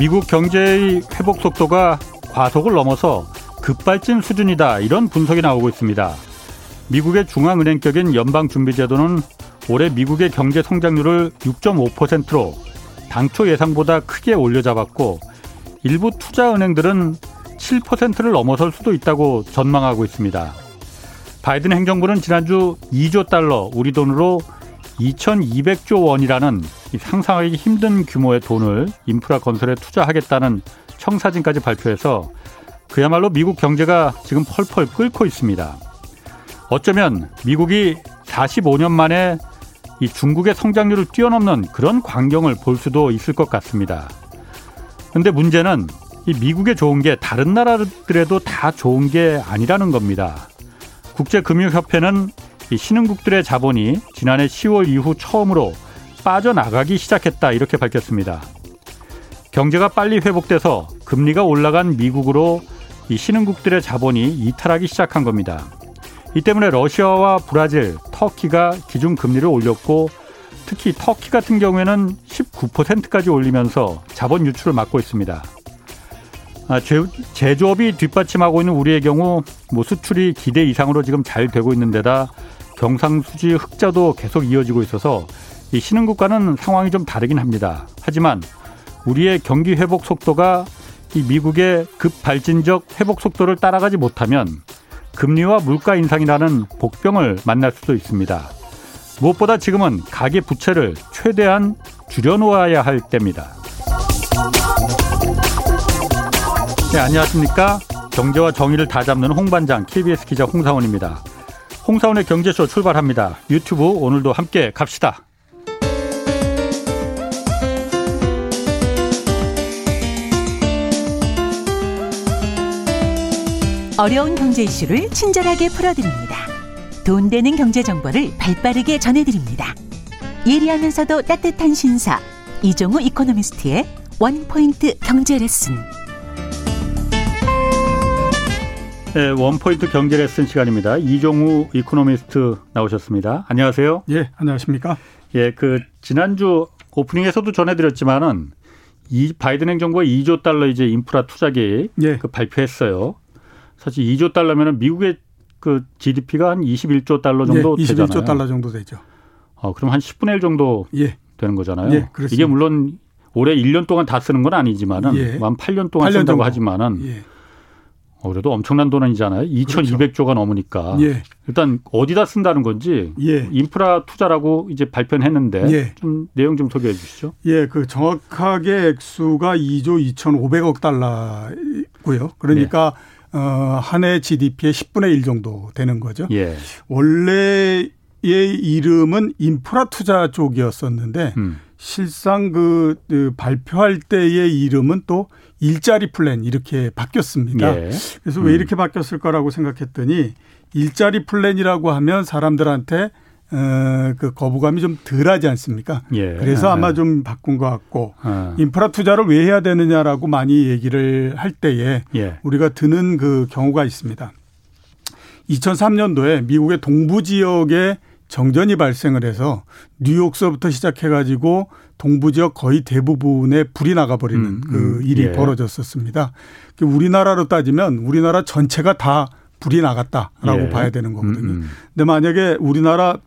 미국 경제의 회복 속도가 과속을 넘어서 급발진 수준이다 이런 분석이 나오고 있습니다. 미국의 중앙은행격인 연방준비제도는 올해 미국의 경제 성장률을 6.5%로 당초 예상보다 크게 올려잡았고 일부 투자은행들은 7%를 넘어설 수도 있다고 전망하고 있습니다. 바이든 행정부는 지난주 2조 달러 우리 돈으로 2,200조 원이라는 상상하기 힘든 규모의 돈을 인프라 건설에 투자하겠다는 청사진까지 발표해서 그야말로 미국 경제가 지금 펄펄 끓고 있습니다. 어쩌면 미국이 45년 만에 이 중국의 성장률을 뛰어넘는 그런 광경을 볼 수도 있을 것 같습니다. 근데 문제는 이 미국에 좋은 게 다른 나라들에도 다 좋은 게 아니라는 겁니다. 국제금융협회는 이 신흥국들의 자본이 지난해 10월 이후 처음으로 빠져나가기 시작했다 이렇게 밝혔습니다. 경제가 빨리 회복돼서 금리가 올라간 미국으로 이 신흥국들의 자본이 이탈하기 시작한 겁니다. 이 때문에 러시아와 브라질, 터키가 기준 금리를 올렸고 특히 터키 같은 경우에는 19%까지 올리면서 자본 유출을 막고 있습니다. 아, 제 조업이 뒷받침하고 있는 우리의 경우 뭐 수출이 기대 이상으로 지금 잘 되고 있는 데다 경상수지 흑자도 계속 이어지고 있어서 이 신흥국가는 상황이 좀 다르긴 합니다. 하지만 우리의 경기 회복 속도가 이 미국의 급발진적 회복 속도를 따라가지 못하면 금리와 물가 인상이라는 복병을 만날 수도 있습니다. 무엇보다 지금은 가계 부채를 최대한 줄여놓아야 할 때입니다. 네, 안녕하십니까. 경제와 정의를 다 잡는 홍반장 KBS 기자 홍사원입니다. 홍사원의 경제쇼 출발합니다. 유튜브 오늘도 함께 갑시다. 어려운 경제 이슈를 친절하게 풀어드립니다. 돈 되는 경제 정보를 발빠르게 전해드립니다. 예리하면서도 따뜻한 신사 이종우 economist의 원포인트 경제 레슨. 네, 원포인트 경제 레슨 시간입니다. 이종우 이코노미스트 나오셨습니다. 안녕하세요. 예, 안녕하십니까? 예, 그 지난주 오프닝에서도 전해드렸지만은 이 바이든 행정부가 2조 달러 이제 인프라 투자 계획 예. 그 발표했어요. 사실 2조 달러면은 미국의 그 GDP가 한 21조 달러 정도 예, 21조 되잖아요. 달러 정도 되죠. 어, 그럼 한 10분의 1 정도 예. 되는 거잖아요. 예, 이게 물론 올해 1년 동안 다 쓰는 건 아니지만은 예. 한 8년 동안 8년 쓴다고 정도. 하지만은 예. 어, 그래도 엄청난 돈이잖아요. 2,200조가 그렇죠. 넘으니까. 예. 일단 어디다 쓴다는 건지 예. 인프라 투자라고 이제 발표는 했는데 예. 좀 내용 좀 소개해 주시죠. 예, 그 정확하게 액수가 2조 2,500억 달러고요. 그러니까 네. 어, 한 해 GDP의 10분의 1 정도 되는 거죠. 예. 원래의 이름은 인프라 투자 쪽이었었는데 음. 실상 그, 그, 발표할 때의 이름은 또 일자리 플랜 이렇게 바뀌었습니다. 예. 그래서 음. 왜 이렇게 바뀌었을 거라고 생각했더니 일자리 플랜이라고 하면 사람들한테 어, 그 거부감이 좀 덜하지 않습니까? 예. 그래서 아, 아마 좀 바꾼 것 같고 아. 인프라 투자를 왜 해야 되느냐라고 많이 얘기를 할 때에 예. 우리가 드는 그 경우가 있습니다. 2003년도에 미국의 동부 지역에 정전이 발생을 해서 뉴욕서부터 시작해가지고 동부 지역 거의 대부분에 불이 나가버리는 음, 그 음, 일이 예. 벌어졌었습니다. 그 우리나라로 따지면 우리나라 전체가 다 불이 나갔다라고 예. 봐야 되는 거거든요. 음, 음. 근데 만약에 우리나라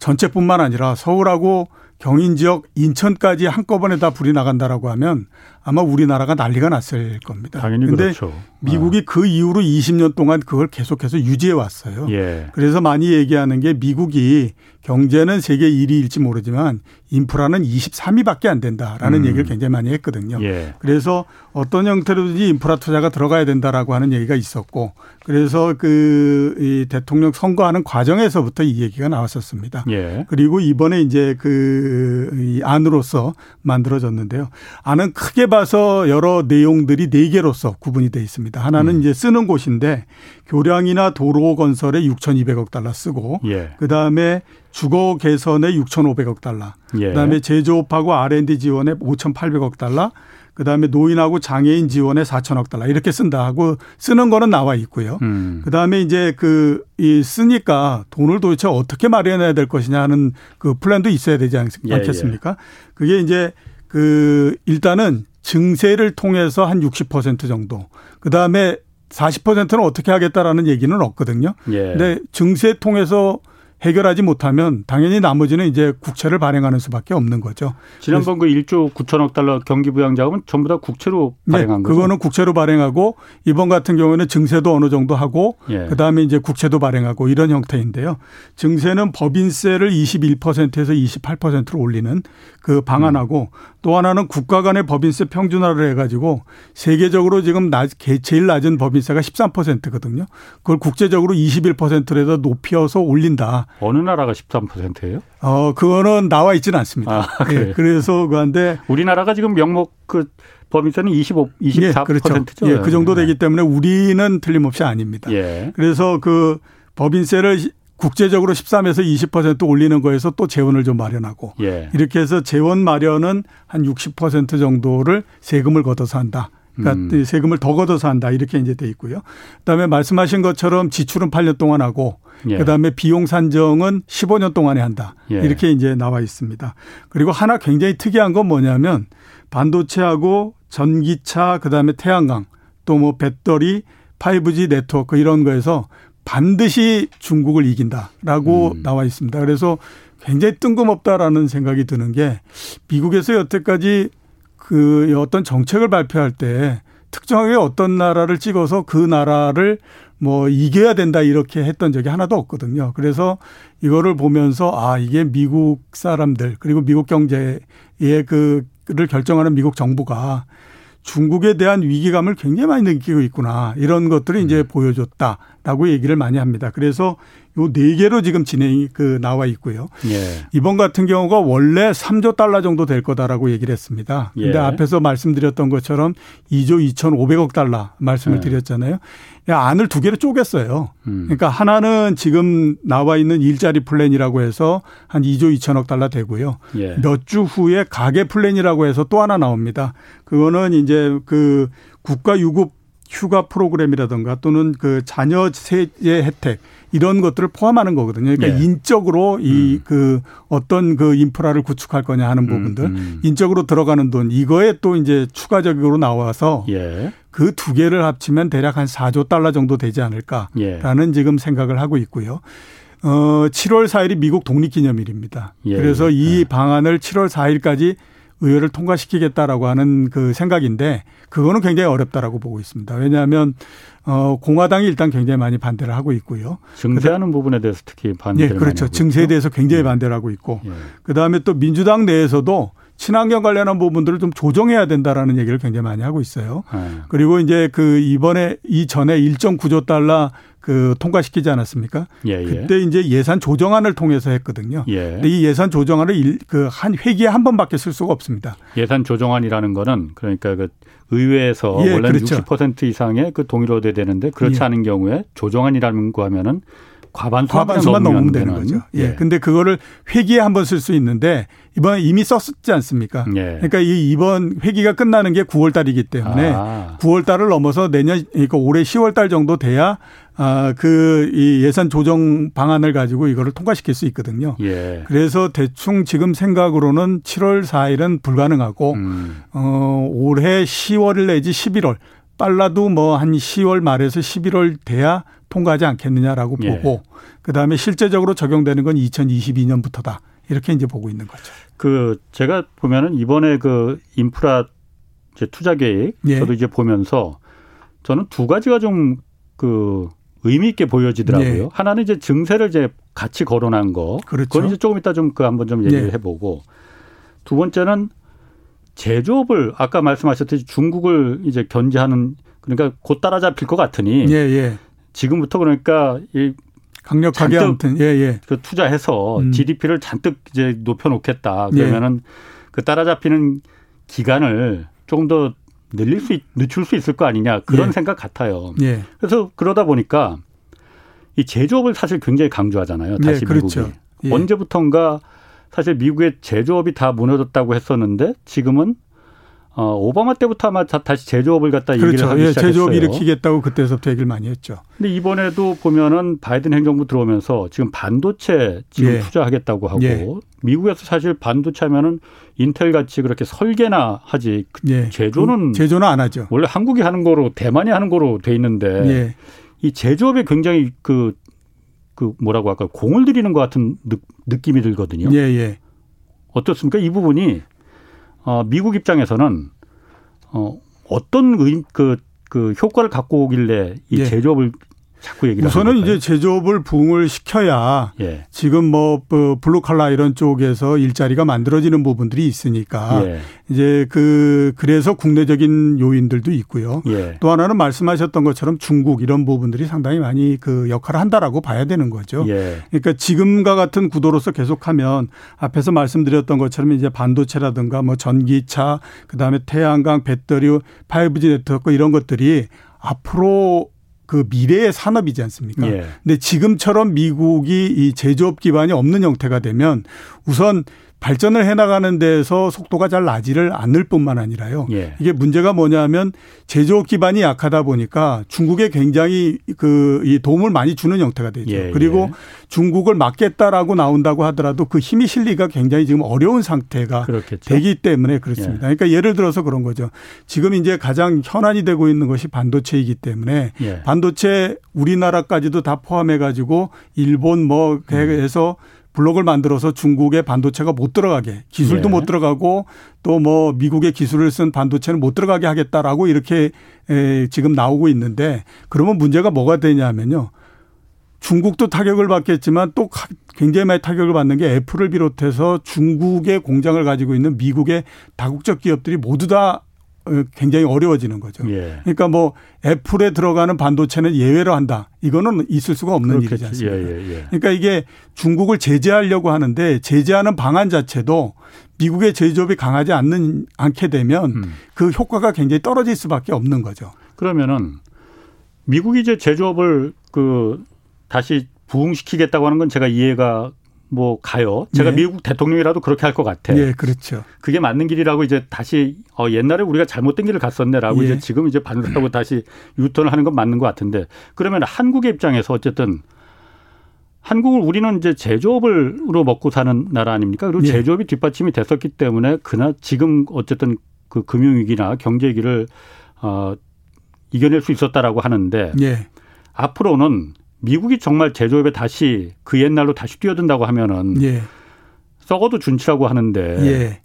전체뿐만 아니라 서울하고 경인 지역 인천까지 한꺼번에 다 불이 나간다라고 하면 아마 우리나라가 난리가 났을 겁니다. 당연히 근데 그렇죠. 미국이 아. 그 이후로 20년 동안 그걸 계속해서 유지해 왔어요. 예. 그래서 많이 얘기하는 게 미국이 경제는 세계 1위일지 모르지만 인프라는 23위밖에 안 된다라는 음. 얘기를 굉장히 많이 했거든요. 예. 그래서 어떤 형태로든지 인프라 투자가 들어가야 된다라고 하는 얘기가 있었고 그래서 그이 대통령 선거하는 과정에서부터 이 얘기가 나왔었습니다. 예. 그리고 이번에 이제 그이 안으로서 만들어졌는데요. 안은 크게 봐서 여러 내용들이 네 개로서 구분이 돼 있습니다. 하나는 음. 이제 쓰는 곳인데 교량이나 도로 건설에 6,200억 달러 쓰고 예. 그다음에 주거 개선에 6,500억 달러. 예. 그다음에 제조업하고 R&D 지원에 5,800억 달러. 그다음에 노인하고 장애인 지원에 4천억 달러 이렇게 쓴다 하고 쓰는 거는 나와 있고요. 음. 그다음에 이제 그 이 쓰니까 돈을 도대체 어떻게 마련해야 될 것이냐 하는 그 플랜도 있어야 되지 않, 예, 않겠습니까? 예. 그게 이제 그 일단은 증세를 통해서 한 60% 정도. 그 다음에 40%는 어떻게 하겠다라는 얘기는 없거든요. 예. 근데 증세 통해서 해결하지 못하면 당연히 나머지는 이제 국채를 발행하는 수밖에 없는 거죠. 지난번 그 1조 9천억 달러 경기 부양 자금은 전부 다 국채로 네, 발행한 네, 거죠. 그거는 국채로 발행하고 이번 같은 경우에는 증세도 어느 정도 하고 예. 그다음에 이제 국채도 발행하고 이런 형태인데요. 증세는 법인세를 21%에서 28%로 올리는 그 방안하고 음. 또 하나는 국가 간의 법인세 평준화를 해가지고 세계적으로 지금 낮, 제일 낮은 법인세가 13%거든요. 그걸 국제적으로 21%로 해서 높여서 올린다. 어느 나라가 13%예요? 어, 그거는 나와 있지는 않습니다. 아, 그래. 예, 그래서 그한데 우리나라가 지금 명목 그 법인세는 25, 24%죠. 예, 그렇죠. 예, 그 정도 되기 때문에 우리는 틀림없이 아닙니다. 예. 그래서 그 법인세를 국제적으로 13에서 20% 올리는 거에서 또 재원을 좀 마련하고 예. 이렇게 해서 재원 마련은 한 60% 정도를 세금을 걷어서 한다. 그러니까 음. 세금을 더 걷어서 한다 이렇게 이제 돼 있고요. 그다음에 말씀하신 것처럼 지출은 8년 동안 하고 예. 그다음에 비용 산정은 15년 동안에 한다. 예. 이렇게 이제 나와 있습니다. 그리고 하나 굉장히 특이한 건 뭐냐면 반도체하고 전기차 그다음에 태양광 또 뭐 배터리 5G 네트워크 이런 거에서 반드시 중국을 이긴다라고 음. 나와 있습니다. 그래서 굉장히 뜬금없다라는 생각이 드는 게 미국에서 여태까지 그 어떤 정책을 발표할 때 특정하게 어떤 나라를 찍어서 그 나라를 뭐 이겨야 된다 이렇게 했던 적이 하나도 없거든요. 그래서 이거를 보면서 아 이게 미국 사람들 그리고 미국 경제의 그를 결정하는 미국 정부가 중국에 대한 위기감을 굉장히 많이 느끼고 있구나. 이런 것들이 이제 음. 보여줬다 라고 얘기를 많이 합니다. 그래서 요 네 개로 지금 진행이 그 나와 있고요. 예. 이번 같은 경우가 원래 3조 달러 정도 될 거다라고 얘기를 했습니다. 근데 예. 앞에서 말씀드렸던 것처럼 2조 2,500억 달러 말씀을 예. 드렸잖아요. 안을 두 개로 쪼갰어요. 음. 그러니까 하나는 지금 나와 있는 일자리 플랜이라고 해서 한 2조 2천억 달러 되고요. 예. 몇주 후에 가계 플랜이라고 해서 또 하나 나옵니다. 그거는 이제 그 국가 유급 휴가 프로그램이라든가 또는 그 자녀 세제 혜택 이런 것들을 포함하는 거거든요. 그러니까 예. 인적으로 이그 음. 그 어떤 그 인프라를 구축할 거냐 하는 음, 부분들 음, 음. 인적으로 들어가는 돈 이거에 또 이제 추가적으로 나와서 예. 그두 개를 합치면 대략 한 4조 달러 정도 되지 않을까라는 예. 지금 생각을 하고 있고요. 어 7월 4일이 미국 독립기념일입니다. 예. 그래서 이 예. 방안을 7월 4일까지 의회를 통과시키겠다라고 하는 그 생각인데 그거는 굉장히 어렵다라고 보고 있습니다. 왜냐하면 어 공화당이 일단 굉장히 많이 반대를 하고 있고요. 증세하는 부분에 대해서 특히 반대를 예, 그렇죠. 증세에 대해서 굉장히 예. 반대를 하고 있고 예. 그다음에 또 민주당 내에서도 친환경 관련한 부분들을 좀 조정해야 된다라는 얘기를 굉장히 많이 하고 있어요. 예. 그리고 이제 그 이번에 이전에 1.9조 달러 그 통과시키지 않았습니까? 예, 예. 그때 이제 예산 조정안을 통해서 했거든요. 예. 근데 이 예산 조정안을 그 한 회기에 한 번밖에 쓸 수가 없습니다. 예산 조정안이라는 거는 그러니까 그 의회에서 예, 원래 그렇죠. 60% 이상의 그 동의로 돼야 되는데 그렇지 예. 않은 경우에 조정안이라는 거 하면은 과반수만, 과반수만 넘으면 되는 거죠. 예. 예. 근데 그거를 회기에 한 번 쓸 수 있는데 이번 이미 썼지 않습니까? 예. 그러니까 이 이번 회기가 끝나는 게 9월 달이기 때문에 아. 9월 달을 넘어서 내년 그러니까 올해 10월 달 정도 돼야 아, 그, 이 예산 조정 방안을 가지고 이거를 통과시킬 수 있거든요. 예. 그래서 대충 지금 생각으로는 7월 4일은 불가능하고, 음. 어, 올해 10월 내지 11월, 빨라도 뭐 한 10월 말에서 11월 돼야 통과하지 않겠느냐라고 예. 보고, 그 다음에 실제적으로 적용되는 건 2022년부터다. 이렇게 이제 보고 있는 거죠. 그, 제가 보면은 이번에 그 인프라 이제 투자 계획, 예. 저도 이제 보면서 저는 두 가지가 좀그 의미 있게 보여지더라고요. 네. 하나는 이제 증세를 이제 같이 거론한 거. 그렇죠. 그건 이제 조금 이따 좀 그 한번 좀 얘기를 네. 해보고 두 번째는 제조업을 아까 말씀하셨듯이 중국을 이제 견제하는 그러니까 곧 따라잡힐 것 같으니 예, 예. 지금부터 그러니까 이 강력하게 아무튼 예, 예. 그 투자해서 음. GDP를 잔뜩 이제 높여 놓겠다 그러면은 예. 그 따라잡히는 기간을 조금 더 늘릴 수, 있, 늦출 수 있을 거 아니냐 그런 예. 생각 같아요. 예. 그래서 그러다 보니까 이 제조업을 사실 굉장히 강조하잖아요. 예, 다시 예, 그렇죠. 미국이. 예. 언제부턴가 사실 미국의 제조업이 다 무너졌다고 했었는데 지금은 어, 오바마 때부터 아마 다시 제조업을 갖다 그렇죠. 얘기를 하기 예, 시작했어요. 제조업 일으키겠다고 그때서부터 얘기를 많이 했죠. 근데 이번에도 보면은 바이든 행정부 들어오면서 지금 반도체 지금 예. 투자하겠다고 하고 예. 미국에서 사실 반도체 하면은 인텔 같이 그렇게 설계나 하지 예. 제조는 그 제조는 안 하죠. 원래 한국이 하는 거로 대만이 하는 거로 돼 있는데 예. 이 제조업에 굉장히 그, 그 뭐라고 할까 공을 들이는 것 같은 느, 낌이 들거든요. 예, 예. 어떻습니까? 이 부분이 어, 미국 입장에서는 어, 어떤 의, 그, 그 효과를 갖고 오길래 이 예. 제조업을 자꾸 얘기를 우선은 이제 제조업을 부흥을 시켜야 예. 지금 뭐그 블루칼라 이런 쪽에서 일자리가 만들어지는 부분들이 있으니까 예. 이제 그 그래서 국내적인 요인들도 있고요. 예. 또 하나는 말씀하셨던 것처럼 중국 이런 부분들이 상당히 많이 그 역할을 한다라고 봐야 되는 거죠. 예. 그러니까 지금과 같은 구도로서 계속하면 앞에서 말씀드렸던 것처럼 이제 반도체라든가 뭐 전기차 그다음에 태양광 배터리 5G 네트워크 이런 것들이 앞으로 그 미래의 산업이지 않습니까? 예. 근데 지금처럼 미국이 이 제조업 기반이 없는 형태가 되면 우선 발전을 해나가는 데서 속도가 잘 나지를 않을 뿐만 아니라요. 예. 이게 문제가 뭐냐면 제조업 기반이 약하다 보니까 중국에 굉장히 그 이 도움을 많이 주는 형태가 되죠. 예. 그리고 예. 중국을 막겠다라고 나온다고 하더라도 그 힘이 실리가 굉장히 지금 어려운 상태가 그렇겠죠. 되기 때문에 그렇습니다. 예. 그러니까 예를 들어서 그런 거죠. 지금 이제 가장 현안이 되고 있는 것이 반도체이기 때문에 예. 반도체 우리나라까지도 다 포함해 가지고 일본 뭐 해서 음. 블록을 만들어서 중국의 반도체가 못 들어가게 기술도 네. 못 들어가고 또 뭐 미국의 기술을 쓴 반도체는 못 들어가게 하겠다라고 이렇게 에 지금 나오고 있는데 그러면 문제가 뭐가 되냐면요. 중국도 타격을 받겠지만 또 굉장히 많이 타격을 받는 게 애플을 비롯해서 중국의 공장을 가지고 있는 미국의 다국적 기업들이 모두 다 어, 굉장히 어려워지는 거죠. 예. 그러니까 뭐 애플에 들어가는 반도체는 예외로 한다. 이거는 있을 수가 없는 그렇겠지. 일이지 않습니까? 예, 예, 예, 그러니까 이게 중국을 제재하려고 하는데 제재하는 방안 자체도 미국의 제조업이 강하지 않는 않게 되면 음. 그 효과가 굉장히 떨어질 수밖에 없는 거죠. 그러면은 미국이 이제 제조업을 그 다시 부흥시키겠다고 하는 건 제가 이해가 뭐 가요. 제가 네. 미국 대통령이라도 그렇게 할 것 같아. 예, 그렇죠. 그게 맞는 길이라고 이제 다시 어 옛날에 우리가 잘못된 길을 갔었네라고 예. 이제 지금 이제 반대하고 다시 유턴을 하는 건 맞는 것 같은데 그러면 한국의 입장에서 어쨌든 한국을 우리는 이제 제조업을로 먹고 사는 나라 아닙니까? 그리고 예. 제조업이 뒷받침이 됐었기 때문에 그나 지금 어쨌든 그 금융 위기나 경제 위기를 어 이겨낼 수 있었다라고 하는데 예. 앞으로는 미국이 정말 제조업에 다시 그 옛날로 다시 뛰어든다고 하면은 예. 썩어도 준치라고 하는데 예.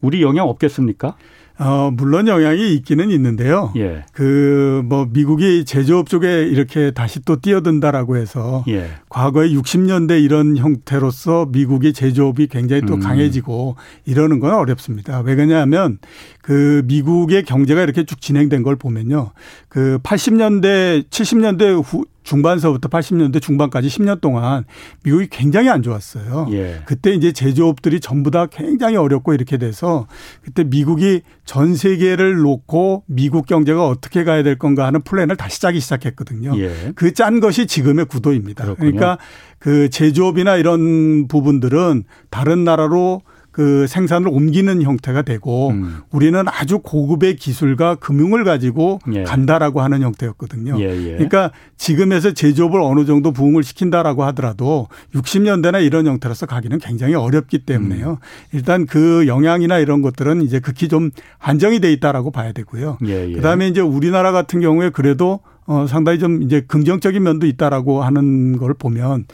우리 영향 없겠습니까? 어, 물론 영향이 있기는 있는데요. 예. 그, 뭐, 미국이 제조업 쪽에 이렇게 다시 또 뛰어든다라고 해서 예. 과거에 60년대 이런 형태로서 미국의 제조업이 굉장히 또 음. 강해지고 이러는 건 어렵습니다. 왜 그러냐면 그 미국의 경제가 이렇게 쭉 진행된 걸 보면요. 그 80년대, 70년대 후, 중반서부터 80년대 중반까지 10년 동안 미국이 굉장히 안 좋았어요. 예. 그때 이제 제조업들이 전부 다 굉장히 어렵고 이렇게 돼서 그때 미국이 전 세계를 놓고 미국 경제가 어떻게 가야 될 건가 하는 플랜을 다시 짜기 시작했거든요. 예. 그짠 것이 지금의 구도입니다. 그렇군요. 그러니까 그 제조업이나 이런 부분들은 다른 나라로 그 생산을 옮기는 형태가 되고 음. 우리는 아주 고급의 기술과 금융을 가지고 예. 간다라고 하는 형태였거든요. 예, 예. 그러니까 지금에서 제조업을 어느 정도 부흥을 시킨다라고 하더라도 60년대나 이런 형태로서 가기는 굉장히 어렵기 때문에요. 음. 일단 그 영향이나 이런 것들은 이제 극히 좀 안정이 돼 있다라고 봐야 되고요. 예, 예. 그다음에 이제 우리나라 같은 경우에 그래도 어 상당히 좀 이제 긍정적인 면도 있다라고 하는 걸 보면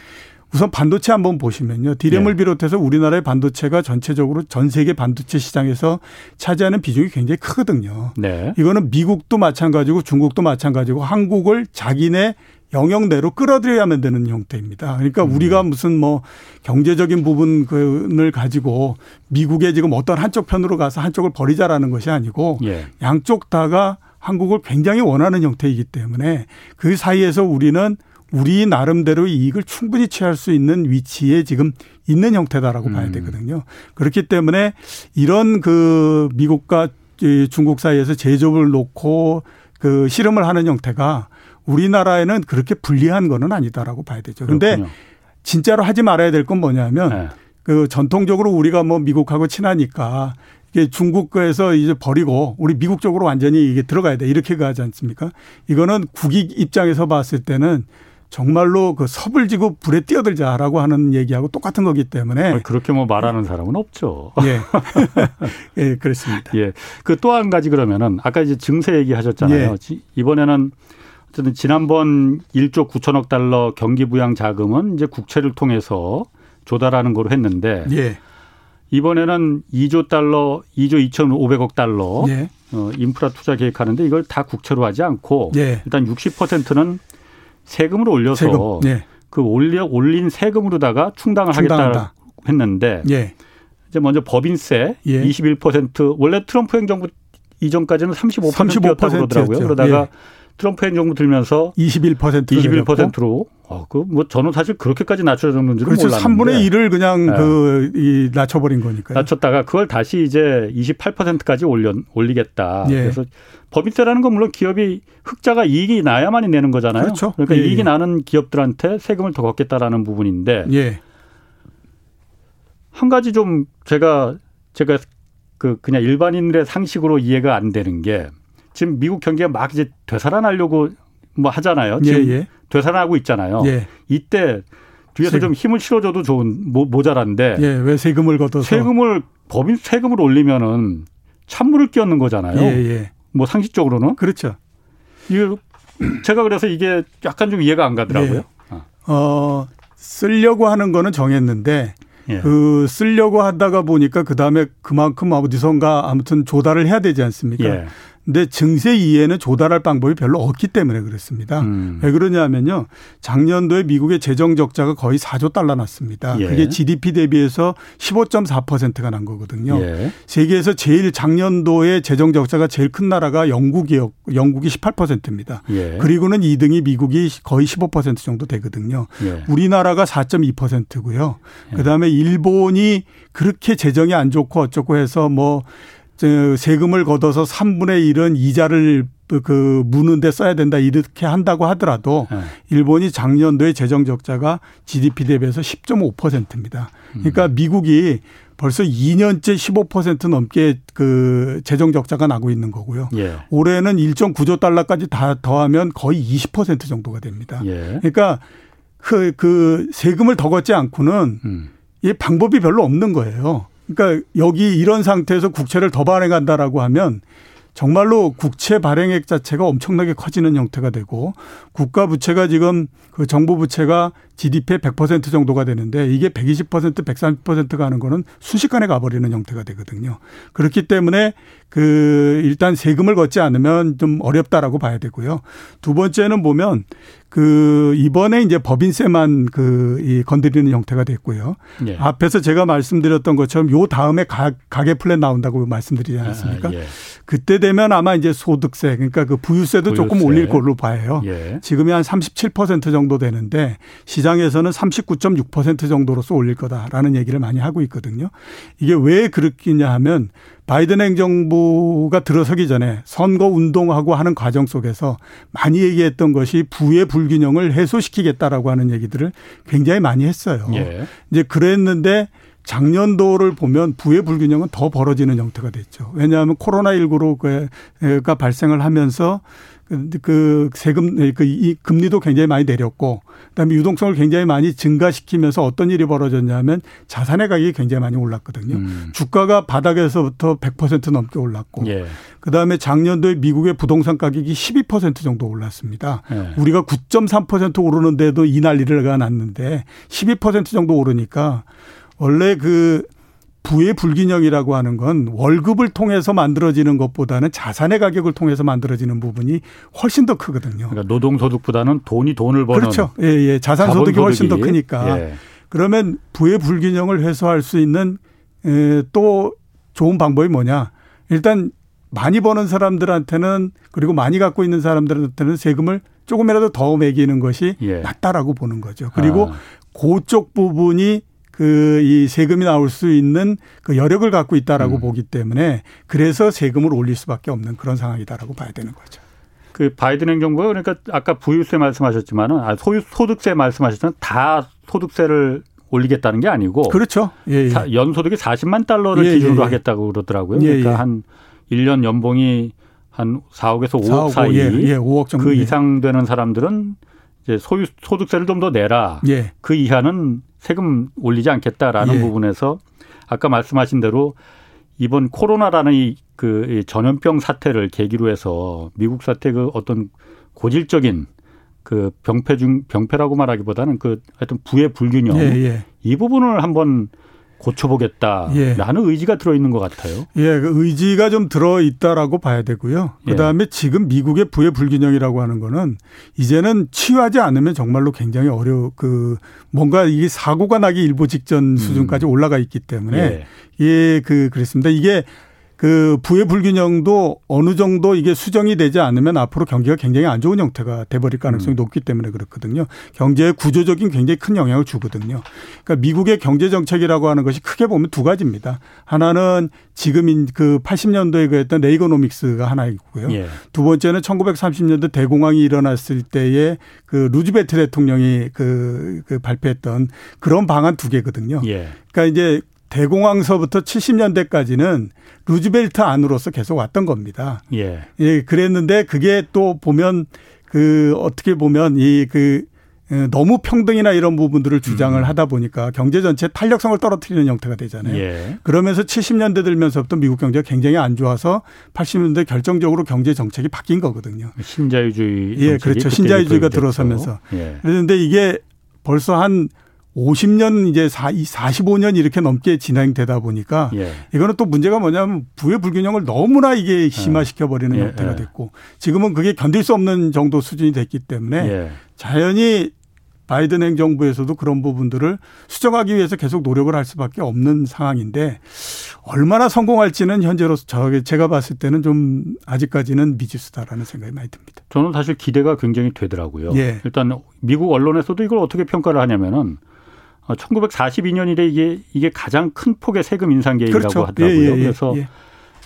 우선 반도체 한번 보시면요. 디램을 네. 비롯해서 우리나라의 반도체가 전체적으로 전 세계 반도체 시장에서 차지하는 비중이 굉장히 크거든요. 네. 이거는 미국도 마찬가지고 중국도 마찬가지고 한국을 자기네 영역 내로 끌어들여야만 되는 형태입니다. 그러니까 음. 우리가 무슨 뭐 경제적인 부분을 가지고 미국에 지금 어떤 한쪽 편으로 가서 한쪽을 버리자라는 것이 아니고 예. 양쪽 다가 한국을 굉장히 원하는 형태이기 때문에 그 사이에서 우리는 우리 나름대로 이익을 충분히 취할 수 있는 위치에 지금 있는 형태다라고 음. 봐야 되거든요. 그렇기 때문에 이런 그 미국과 중국 사이에서 제조업을 놓고 그 실험을 하는 형태가 우리나라에는 그렇게 불리한 거는 아니다라고 봐야 되죠. 그런데 진짜로 하지 말아야 될 건 뭐냐면 네. 그 전통적으로 우리가 뭐 미국하고 친하니까 이게 중국에서 이제 버리고 우리 미국 쪽으로 완전히 이게 들어가야 돼 이렇게 가지 않습니까? 이거는 국익 입장에서 봤을 때는 정말로 그 섭을 지고 불에 뛰어들자라고 하는 얘기하고 똑같은 거기 때문에 그렇게 뭐 말하는 사람은 없죠. 예, 예, 그렇습니다. 예, 그 또 한 가지 그러면은 아까 이제 증세 얘기하셨잖아요. 예. 이번에는 어쨌든 지난번 1조 9천억 달러 경기 부양 자금은 이제 국채를 통해서 조달하는 걸로 했는데 예. 이번에는 2조 달러, 2조 2,500억 달러 예. 어, 인프라 투자 계획하는데 이걸 다 국채로 하지 않고 예. 일단 60%는 세금으로 올려서 세금. 예. 그 올려 올린 세금으로다가 충당을 충당한다. 하겠다 했는데 예. 이제 먼저 법인세 예. 21% 원래 트럼프 행정부 이전까지는 35%였다고 35%였죠. 그러더라고요. 그러다가 예. 트럼프 행정부 들면서 21% 21%로 어, 그 뭐 저는 사실 그렇게까지 낮춰졌는 줄은 그렇죠. 몰랐는데 3분의 1을 그냥 네. 그 이, 낮춰버린 거니까요. 낮췄다가 그걸 다시 이제 28%까지 올려 올리겠다. 예. 그래서 법인세라는 건 물론 기업이 흑자가 이익이 나야만이 내는 거잖아요. 그렇죠. 그러니까 예. 이익이 나는 기업들한테 세금을 더 걷겠다라는 부분인데 예. 한 가지 좀 제가 제가 그 그냥 일반인들의 상식으로 이해가 안 되는 게 지금 미국 경기가 막 이제 되살아나려고 뭐 하잖아요. 지금 예, 예. 되살아나고 있잖아요. 예. 이때 뒤에서 세금. 좀 힘을 실어줘도 좋은 모, 모자란데. 예, 왜 세금을 걷어서 세금을 법인 세금을 올리면은 찬물을 끼얹는 거잖아요. 예, 예. 뭐 상식적으로는 그렇죠. 이게 제가 그래서 이게 약간 좀 이해가 안 가더라고요. 예. 어. 어 쓰려고 하는 거는 정했는데 예. 그 쓰려고 하다가 보니까 그 다음에 그만큼 어디선가 아무튼 조달을 해야 되지 않습니까? 예. 근데 증세 이해는 조달할 방법이 별로 없기 때문에 그렇습니다. 음. 왜 그러냐면요. 작년도에 미국의 재정 적자가 거의 4조 달러 났습니다. 예. 그게 GDP 대비해서 15.4%가 난 거거든요. 예. 세계에서 제일 작년도에 재정 적자가 제일 큰 나라가 영국이었 영국이 18%입니다. 예. 그리고는 2등이 미국이 거의 15% 정도 되거든요. 예. 우리나라가 4.2%고요. 그다음에 일본이 그렇게 재정이 안 좋고 어쩌고 해서 뭐 세금을 걷어서 3분의 1은 이자를 그 무는데 써야 된다 이렇게 한다고 하더라도 네. 일본이 작년도에 재정 적자가 GDP 대비해서 10.5%입니다. 그러니까 음. 미국이 벌써 2년째 15% 넘게 그 재정 적자가 나고 있는 거고요. 예. 올해는 1.9조 달러까지 다 더하면 거의 20% 정도가 됩니다. 예. 그러니까 그, 그 세금을 더 걷지 않고는 음. 이 방법이 별로 없는 거예요. 그러니까 여기 이런 상태에서 국채를 더 발행한다라고 하면 정말로 국채 발행액 자체가 엄청나게 커지는 형태가 되고 국가 부채가 지금 그 정부 부채가 GDP의 100% 정도가 되는데 이게 120% 130%가 하는 거는 순식간에 가버리는 형태가 되거든요. 그렇기 때문에 그 일단 세금을 걷지 않으면 좀 어렵다라고 봐야 되고요. 두 번째는 보면 그 이번에 이제 법인세만 그 이 건드리는 형태가 됐고요. 예. 앞에서 제가 말씀드렸던 것처럼 요 다음에 가, 가계 플랜 나온다고 말씀드리지 않았습니까? 아, 예. 그때 되면 아마 이제 소득세 그러니까 그 부유세도 부유세. 조금 올릴 걸로 봐요. 예. 지금이 한 37% 정도 되는데 시장에서는 39.6% 정도로서 올릴 거다라는 얘기를 많이 하고 있거든요. 이게 왜 그렇겠냐 하면 바이든 행정부가 들어서기 전에 선거 운동하고 하는 과정 속에서 많이 얘기했던 것이 부의 불균형을 해소시키겠다라고 하는 얘기들을 굉장히 많이 했어요. 예. 이제 그랬는데 작년도를 보면 부의 불균형은 더 벌어지는 형태가 됐죠. 왜냐하면 코로나19가 발생을 하면서 그 세금 그 이 금리도 굉장히 많이 내렸고 그다음에 유동성을 굉장히 많이 증가시키면서 어떤 일이 벌어졌냐면 자산의 가격이 굉장히 많이 올랐거든요. 음. 주가가 바닥에서부터 100% 넘게 올랐고 예. 그다음에 작년도에 미국의 부동산 가격이 12% 정도 올랐습니다. 예. 우리가 9.3% 오르는데도 이 난리가 났는데 12% 정도 오르니까 원래 그 부의 불균형이라고 하는 건 월급을 통해서 만들어지는 것보다는 자산의 가격을 통해서 만들어지는 부분이 훨씬 더 크거든요. 그러니까 노동 소득보다는 돈이 돈을 버는 그렇죠. 예, 예. 자산 소득이 훨씬 더 크니까. 예. 그러면 부의 불균형을 해소할 수 있는 또 좋은 방법이 뭐냐? 일단 많이 버는 사람들한테는 그리고 많이 갖고 있는 사람들한테는 세금을 조금이라도 더 매기는 것이 예. 낫다라고 보는 거죠. 그리고 아. 그쪽 부분이 그 이 세금이 나올 수 있는 그 여력을 갖고 있다라고 음. 보기 때문에 그래서 세금을 올릴 수밖에 없는 그런 상황이다라고 봐야 되는 거죠. 그 바이든 행정부가 그러니까 아까 부유세 말씀하셨지만은 아 소유 소득세 말씀하셨지만 다 소득세를 올리겠다는 게 아니고 그렇죠. 예, 예. 연소득이 40만 달러를 예, 기준으로 예, 예. 하겠다고 그러더라고요. 그러니까 한 1년 연봉이 한 4억에서 5억 4억, 사이 예, 예, 5억 정도 그 이상 되는 사람들은 이제 소유 소득세를 좀 더 내라. 예. 그 이하는 세금 올리지 않겠다라는 예. 부분에서 아까 말씀하신 대로 이번 코로나라는 이 그 전염병 사태를 계기로 해서 미국 사태 그 어떤 고질적인 그 병폐 중 병폐라고 말하기보다는 그 하여튼 부의 불균형 예, 예. 이 부분을 한번 고쳐보겠다라는 예. 의지가 들어있는 것 같아요. 예, 그 의지가 좀 들어있다라고 봐야 되고요. 그 다음에 예. 지금 미국의 부의 불균형이라고 하는 거는 이제는 치유하지 않으면 정말로 굉장히 어려, 그 뭔가 이게 사고가 나기 일보 직전 음. 수준까지 음. 올라가 있기 때문에 예, 예 그, 그랬습니다. 이게 그 부의 불균형도 어느 정도 이게 수정이 되지 않으면 앞으로 경기가 굉장히 안 좋은 형태가 돼버릴 가능성이 음. 높기 때문에 그렇거든요. 경제에 구조적인 굉장히 큰 영향을 주거든요. 그러니까 미국의 경제 정책이라고 하는 것이 크게 보면 두 가지입니다. 하나는 지금인 그 80년도에 그랬던 레이거노믹스가 하나 있고요. 예. 두 번째는 1930년대 대공황이 일어났을 때에 그 루즈베트 대통령이 그, 그 발표했던 그런 방안 두 개거든요. 예. 그러니까 이제 대공황서부터 70년대까지는 루즈벨트 안으로서 계속 왔던 겁니다. 예. 예, 그랬는데 그게 또 보면 그 어떻게 보면 이그 어, 너무 평등이나 이런 부분들을 주장을 음. 하다 보니까 경제 전체 탄력성을 떨어뜨리는 형태가 되잖아요. 예. 그러면서 70년대 들면서부터 미국 경제가 굉장히 안 좋아서 80년대 결정적으로 경제 정책이 바뀐 거거든요. 신자유주의. 예, 그렇죠. 신자유주의가 들어서면서. 예. 그런데 이게 벌써 한 50년 이제 45년 이렇게 넘게 진행되다 보니까 예. 이거는 또 문제가 뭐냐면 부의 불균형을 너무나 이게 심화시켜 버리는 예. 형태가 예. 됐고 지금은 그게 견딜 수 없는 정도 수준이 됐기 때문에 예. 자연히 바이든 행정부에서도 그런 부분들을 수정하기 위해서 계속 노력을 할 수밖에 없는 상황인데 얼마나 성공할지는 현재로서 저 제가 봤을 때는 좀 아직까지는 미지수다라는 생각이 많이 듭니다. 저는 사실 기대가 굉장히 되더라고요. 예. 일단 미국 언론에서도 이걸 어떻게 평가를 하냐면은 1942년이래 어, 이게 이게 가장 큰 폭의 세금 인상 계획이라고 그렇죠. 하더라고요. 예, 예, 예. 그래서 예.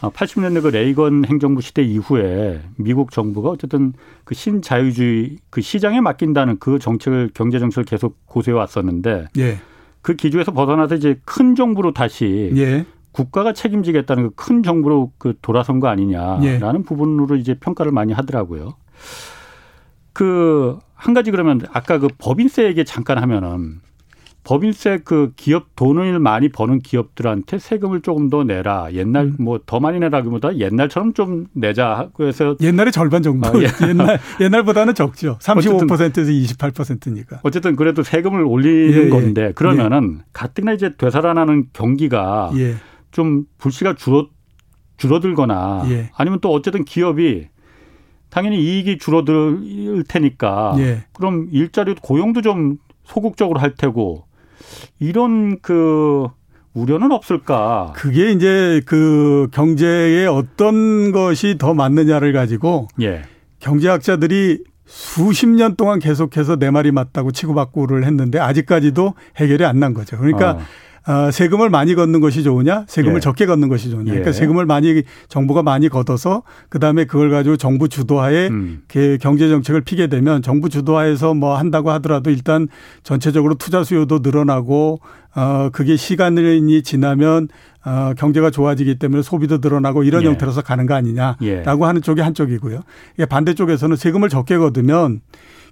80년대 어, 그 레이건 행정부 시대 이후에 미국 정부가 어쨌든 그 신자유주의 그 시장에 맡긴다는 그 정책을 경제 정책을 계속 고수해 왔었는데 예. 그 기조에서 벗어나서 이제 큰 정부로 다시 예. 국가가 책임지겠다는 그 큰 정부로 그 돌아선 거 아니냐라는 예. 부분으로 이제 평가를 많이 하더라고요. 그 한 가지 그러면 아까 그 법인세 얘기 잠깐 하면은 법인세 그 기업 돈을 많이 버는 기업들한테 세금을 조금 더 내라. 옛날 음. 뭐더 많이 내라기보다 옛날처럼 좀 내자. 그래서 옛날에 절반 정도. 아, 예. 옛날 옛날보다는 적죠. 35%에서 28%니까. 어쨌든 그래도 세금을 올리는 예, 예. 건데 그러면은 예. 가뜩이나 이제 되살아나는 경기가 예. 좀 불씨가 줄어 줄어들거나 예. 아니면 또 어쨌든 기업이 당연히 이익이 줄어들 테니까 그럼 일자리 고용도 좀 소극적으로 할 테고 이런 그 우려는 없을까? 그게 이제 그 경제에 어떤 것이 더 맞느냐를 가지고 예. 경제학자들이 수십 년 동안 계속해서 내 말이 맞다고 치고받고를 했는데 아직까지도 해결이 안 난 거죠. 그러니까 어. 어, 세금을 많이 걷는 것이 좋으냐, 세금을 예. 적게 걷는 것이 좋으냐. 그러니까 예. 세금을 많이 정부가 많이 걷어서 그 다음에 그걸 가지고 정부 주도하에 음. 경제 정책을 피게 되면 정부 주도하에서 뭐 한다고 하더라도 일단 전체적으로 투자 수요도 늘어나고 어 그게 시간이 지나면 어 경제가 좋아지기 때문에 소비도 늘어나고 이런 예. 형태로서 가는 거 아니냐라고 예. 하는 쪽이 한쪽이고요. 반대쪽에서는 세금을 적게 걷으면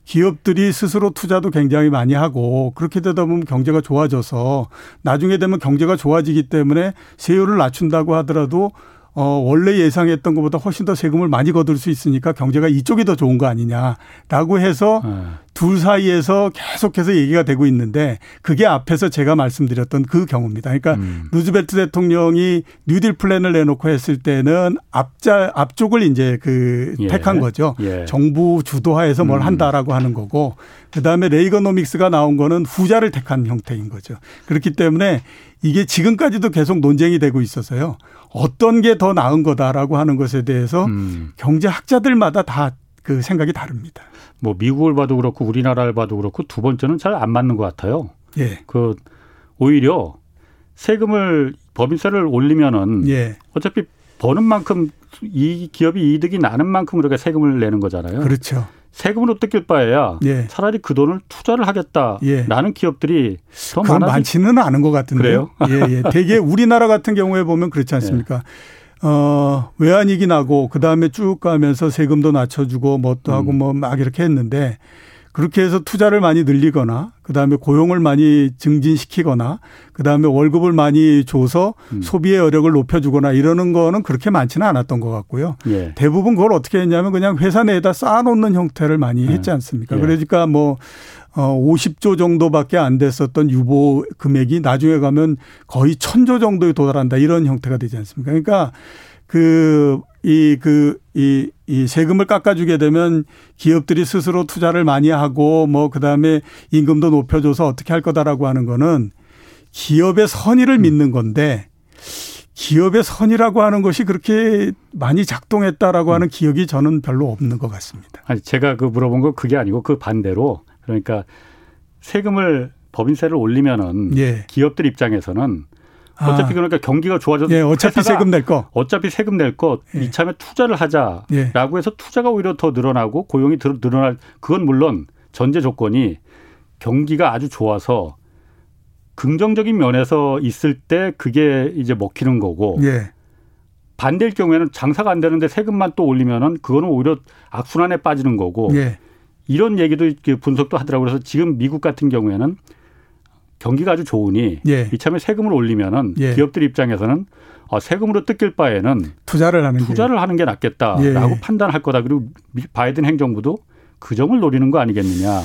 기업들이 스스로 투자도 굉장히 많이 하고 그렇게 되다 보면 경제가 좋아져서 나중에 되면 경제가 좋아지기 때문에 세율을 낮춘다고 하더라도 어, 원래 예상했던 것보다 훨씬 더 세금을 많이 거둘 수 있으니까 경제가 이쪽이 더 좋은 거 아니냐라고 해서 네. 둘 사이에서 계속해서 얘기가 되고 있는데 그게 앞에서 제가 말씀드렸던 그 경우입니다. 그러니까 음. 루즈벨트 대통령이 뉴딜 플랜을 내놓고 했을 때는 앞자 앞쪽을 이제 그 예. 택한 거죠. 예. 정부 주도하에서 뭘 음. 한다라고 하는 거고 그다음에 레이거노믹스가 나온 거는 후자를 택한 형태인 거죠. 그렇기 때문에 이게 지금까지도 계속 논쟁이 되고 있어서요. 어떤 게 더 나은 거다라고 하는 것에 대해서 음. 경제학자들마다 다 그 생각이 다릅니다. 뭐 미국을 봐도 그렇고 우리나라를 봐도 그렇고 두 번째는 잘 안 맞는 것 같아요. 예. 그 오히려 세금을 법인세를 올리면은 예. 어차피 버는 만큼 이 기업이 이득이 나는 만큼 그렇게 세금을 내는 거잖아요. 그렇죠. 세금으로 뜯길 바에야 예. 차라리 그 돈을 투자를 하겠다라는 예. 기업들이 더 많아 많지는 않은 것 같은데요. 그래요? 예, 예. 대개 우리나라 같은 경우에 보면 그렇지 않습니까? 예. 어, 외환위기 나고 그다음에 쭉 가면서 세금도 낮춰주고 뭣도 음. 하고 뭐막 이렇게 했는데 그렇게 해서 투자를 많이 늘리거나 그다음에 고용을 많이 증진시키거나 그다음에 월급을 많이 줘서 음. 소비의 여력을 높여주거나 이러는 거는 그렇게 많지는 않았던 것 같고요. 예. 대부분 그걸 어떻게 했냐면 그냥 회사 내에다 쌓아놓는 형태를 많이 예. 했지 않습니까? 예. 그러니까 뭐 어, 50조 정도밖에 안 됐었던 유보 금액이 나중에 가면 거의 천조 정도에 도달한다 이런 형태가 되지 않습니까? 그러니까 그, 이, 그, 이, 이 세금을 깎아주게 되면 기업들이 스스로 투자를 많이 하고 뭐 그 다음에 임금도 높여줘서 어떻게 할 거다라고 하는 거는 기업의 선의를 음. 믿는 건데 기업의 선이라고 하는 것이 그렇게 많이 작동했다라고 음. 하는 기억이 저는 별로 없는 것 같습니다. 아니, 제가 그 물어본 거 그게 아니고 그 반대로 그러니까 세금을 법인세를 올리면은 예. 기업들 입장에서는 어차피 아. 그러니까 경기가 좋아져서 예, 어차피 세금 낼 거. 어차피 세금 낼 거. 예. 이참에 투자를 하자라고 예. 해서 투자가 오히려 더 늘어나고 고용이 늘어날 그건 물론 전제 조건이 경기가 아주 좋아서 긍정적인 면에서 있을 때 그게 이제 먹히는 거고 예. 반대일 경우에는 장사가 안 되는데 세금만 또 올리면은 그거는 오히려 악순환에 빠지는 거고 예. 이런 얘기도 분석도 하더라고요. 그래서 지금 미국 같은 경우에는 경기가 아주 좋으니 예. 이참에 세금을 올리면은 예. 기업들 입장에서는 어, 세금으로 뜯길 바에는 투자를 하는 투자를 게. 하는 게 낫겠다라고 예. 판단할 거다. 그리고 바이든 행정부도 그 점을 노리는 거 아니겠느냐.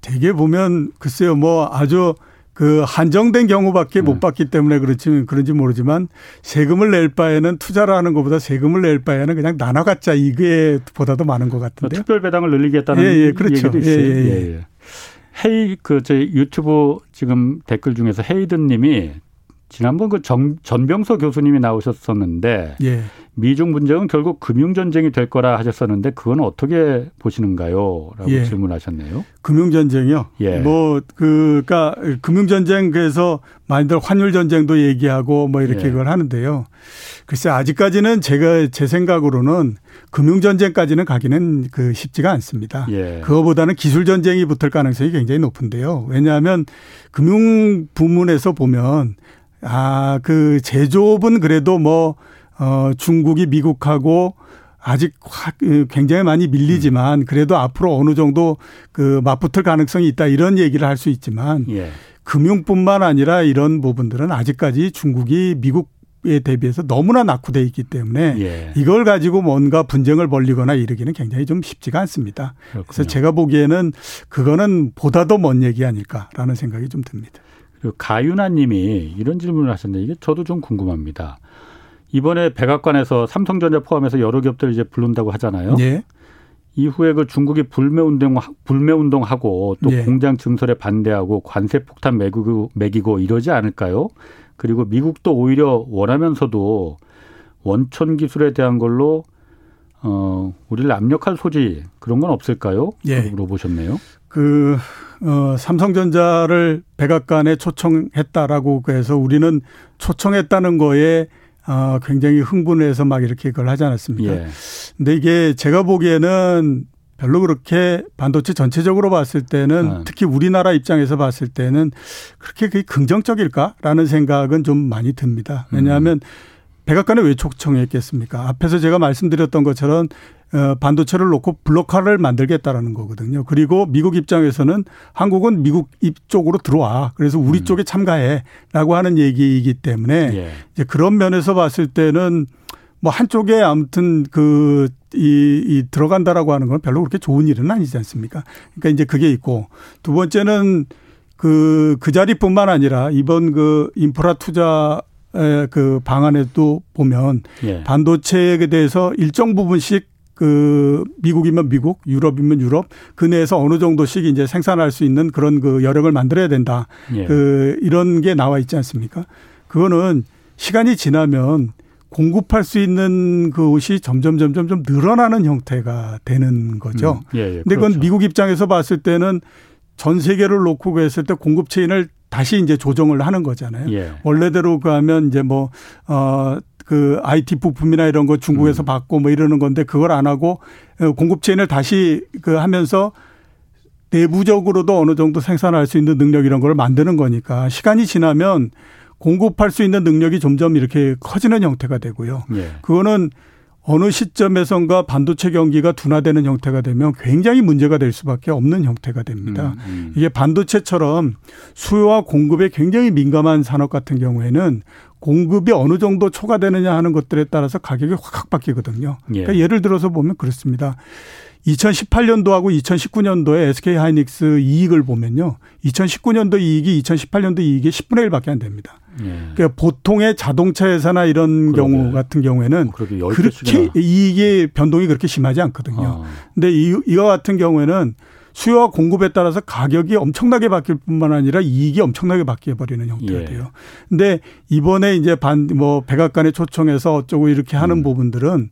되게 보면 글쎄요, 뭐 아주 그 한정된 경우밖에 네. 못 받기 때문에 그렇지 그런지 모르지만 세금을 낼 바에는 투자를 하는 것보다 세금을 낼 바에는 그냥 나눠 갖자 이게 보다도 많은 것 같은데. 특별 배당을 늘리겠다는 예, 예, 그렇죠. 얘기도 있어요. 예, 예, 예. 예. 헤이 그저 유튜브 지금 댓글 중에서 헤이든 님이 지난번 그 정, 전병서 교수님이 나오셨었는데 예. 미중 분쟁은 결국 금융 전쟁이 될 거라 하셨었는데 그건 어떻게 보시는가요?라고 예. 질문하셨네요. 금융 전쟁이요. 예. 뭐 그니까 금융 전쟁 그래서 많이들 환율 전쟁도 얘기하고 뭐 이렇게 예. 그걸 하는데요. 글쎄 아직까지는 제가 제 생각으로는 금융 전쟁까지는 가기는 그 쉽지가 않습니다. 예. 그거보다는 기술 전쟁이 붙을 가능성이 굉장히 높은데요. 왜냐하면 금융 부문에서 보면 아, 그 제조업은 그래도 뭐, 어, 중국이 미국하고 아직 그 굉장히 많이 밀리지만 그래도 앞으로 어느 정도 그 맞붙을 가능성이 있다 이런 얘기를 할 수 있지만 예. 금융뿐만 아니라 이런 부분들은 아직까지 중국이 미국 에 대비해서 너무나 낙후돼 있기 때문에 예. 이걸 가지고 뭔가 분쟁을 벌리거나 이러기는 굉장히 좀 쉽지가 않습니다. 그렇군요. 그래서 제가 보기에는 그거는 보다도 먼 얘기 아닐까라는 생각이 좀 듭니다. 그리고 가윤아 님이 이런 질문을 하셨는데 이게 저도 좀 궁금합니다. 이번에 백악관에서 삼성전자 포함해서 여러 기업들 이제 부른다고 하잖아요. 예. 이후에 그 중국이 불매 운동 불매 운동하고 또 예. 공장 증설에 반대하고 관세 폭탄 매기고 매기고 이러지 않을까요? 그리고 미국도 오히려 원하면서도 원천 기술에 대한 걸로 어 우리를 압력할 소지 그런 건 없을까요? 예. 물어보셨네요. 그 어, 삼성전자를 백악관에 초청했다라고 해서 우리는 초청했다는 거에 어, 굉장히 흥분해서 막 이렇게 그걸 하지 않았습니까? 예. 근데 이게 제가 보기에는 별로 그렇게 반도체 전체적으로 봤을 때는 아. 특히 우리나라 입장에서 봤을 때는 그렇게 그게 긍정적일까라는 생각은 좀 많이 듭니다. 왜냐하면 음. 백악관에 왜 초청했겠습니까? 앞에서 제가 말씀드렸던 것처럼 어, 반도체를 놓고 블록화를 만들겠다라는 거거든요. 그리고 미국 입장에서는 한국은 미국 입쪽으로 들어와. 그래서 우리 음. 쪽에 참가해라고 하는 얘기이기 때문에 예. 이제 그런 면에서 봤을 때는 뭐 한쪽에 아무튼 그, 이, 이 들어간다라고 하는 건 별로 그렇게 좋은 일은 아니지 않습니까? 그러니까 이제 그게 있고 두 번째는 그, 그 자리뿐만 아니라 이번 그 인프라 투자 그 방안에도 보면 예. 반도체에 대해서 일정 부분씩 그 미국이면 미국, 유럽이면 유럽 그 내에서 어느 정도씩 이제 생산할 수 있는 그런 그 여력을 만들어야 된다. 예. 그 이런 게 나와 있지 않습니까? 그거는 시간이 지나면 공급할 수 있는 그것이 점점 점점 좀 늘어나는 형태가 되는 거죠. 음. 예, 예. 근데 그건 그렇죠. 미국 입장에서 봤을 때는 전 세계를 놓고 그랬을 때 공급 체인을 다시 이제 조정을 하는 거잖아요. 예. 원래대로 가면 이제 뭐, 어, 그 IT 부품이나 이런 거 중국에서 음. 받고 뭐 이러는 건데 그걸 안 하고 어, 공급 체인을 다시 그 하면서 내부적으로도 어느 정도 생산할 수 있는 능력 이런 걸 만드는 거니까 시간이 지나면 공급할 수 있는 능력이 점점 이렇게 커지는 형태가 되고요. 예. 그거는 어느 시점에선가 반도체 경기가 둔화되는 형태가 되면 굉장히 문제가 될 수밖에 없는 형태가 됩니다. 음, 음. 이게 반도체처럼 수요와 공급에 굉장히 민감한 산업 같은 경우에는 공급이 어느 정도 초과되느냐 하는 것들에 따라서 가격이 확 바뀌거든요. 예. 그러니까 예를 들어서 보면 그렇습니다. 2018년도하고 2019년도에 SK 하이닉스 이익을 보면요. 2019년도 이익이 2018년도 이익의 10분의 1밖에 안 됩니다. 예. 그러니까 보통의 자동차 회사나 이런 그러게. 경우 같은 경우에는 어, 그렇게 이익의 변동이 그렇게 심하지 않거든요. 아. 근데 이, 이와 같은 경우에는 수요와 공급에 따라서 가격이 엄청나게 바뀔 뿐만 아니라 이익이 엄청나게 바뀌어 버리는 형태가 예. 돼요. 근데 이번에 이제 반 뭐 백악관에 초청해서 어쩌고 이렇게 하는 음. 부분들은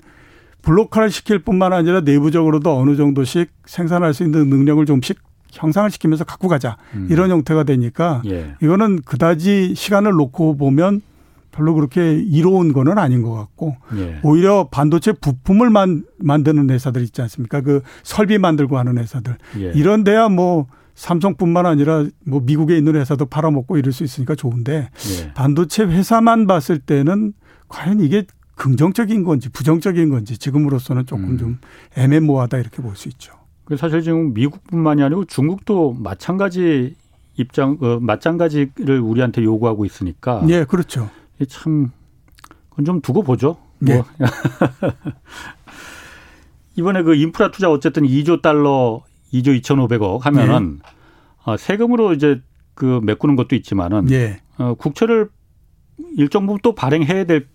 블록화를 시킬 뿐만 아니라 내부적으로도 어느 정도씩 생산할 수 있는 능력을 좀씩 형상을 시키면서 갖고 가자 음. 이런 형태가 되니까 예. 이거는 그다지 시간을 놓고 보면 별로 그렇게 이로운 거는 아닌 것 같고 예. 오히려 반도체 부품을 만, 만드는 회사들 있지 않습니까? 그 설비 만들고 하는 회사들 예. 이런 데야 뭐 삼성뿐만 아니라 뭐 미국에 있는 회사도 팔아먹고 이럴 수 있으니까 좋은데 예. 반도체 회사만 봤을 때는 과연 이게 긍정적인 건지 부정적인 건지 지금으로서는 조금 음. 좀 애매모호하다 이렇게 볼 수 있죠. 사실 지금 미국뿐만이 아니고 중국도 마찬가지 입장, 어, 마찬가지를 우리한테 요구하고 있으니까. 예, 그렇죠. 참, 그건 좀 두고 보죠. 뭐. 예. 이번에 그 인프라 투자 어쨌든 2조 달러, 2조 2,500억 하면은 예. 어, 세금으로 이제 그 메꾸는 것도 있지만은 예. 어, 국채를 일정 부분 또 발행해야 될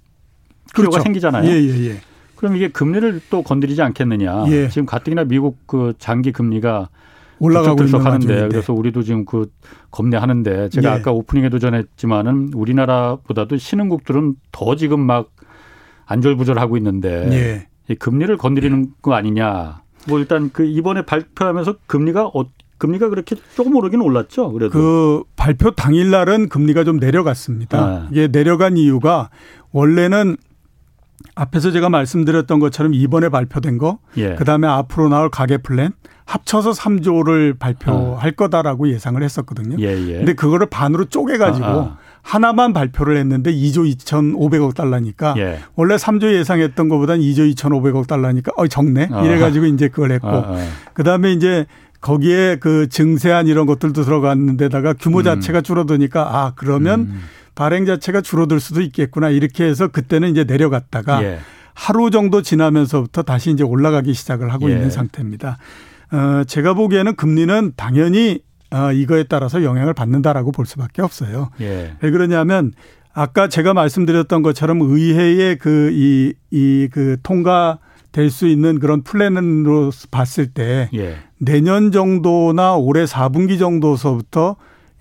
필요가 그렇죠. 생기잖아요. 예, 예, 예. 그럼 이게 금리를 또 건드리지 않겠느냐. 예. 지금 가뜩이나 미국 그 장기 금리가 올라가고 있는 하는데 그래서 우리도 지금 그 겁내하는데 제가 예. 아까 오프닝에도 전했지만은 우리나라보다도 신흥국들은 더 지금 막 안절부절하고 있는데 예. 이 금리를 건드리는 거 아니냐. 뭐 일단 그 이번에 발표하면서 금리가 어, 금리가 그렇게 조금 오르긴 올랐죠. 그래도 그 발표 당일 날은 금리가 좀 내려갔습니다. 아. 이게 내려간 이유가 원래는 앞에서 제가 말씀드렸던 것처럼 이번에 발표된 거, 예. 그 다음에 앞으로 나올 가계 플랜 합쳐서 3조를 발표할 어. 거다라고 예상을 했었거든요. 예, 예. 근데 그거를 반으로 쪼개 가지고 아, 아. 하나만 발표를 했는데 2조 2,500억 달러니까 예. 원래 3조 예상했던 것보단 2조 2,500억 달러니까 어 적네 아. 이래 가지고 이제 그걸 했고 아, 아. 그 다음에 이제 거기에 그 증세안 이런 것들도 들어갔는데다가 규모 음. 자체가 줄어드니까 아 그러면 음. 발행 자체가 줄어들 수도 있겠구나 이렇게 해서 그때는 이제 내려갔다가 예. 하루 정도 지나면서부터 다시 이제 올라가기 시작을 하고 예. 있는 상태입니다. 어, 제가 보기에는 금리는 당연히 어, 이거에 따라서 영향을 받는다라고 볼 수밖에 없어요. 예. 왜 그러냐면 아까 제가 말씀드렸던 것처럼 의회의 그 이 이 그 통과 될수 있는 그런 플랜으로 봤을 때 예. 내년 정도나 올해 4분기 정도서부터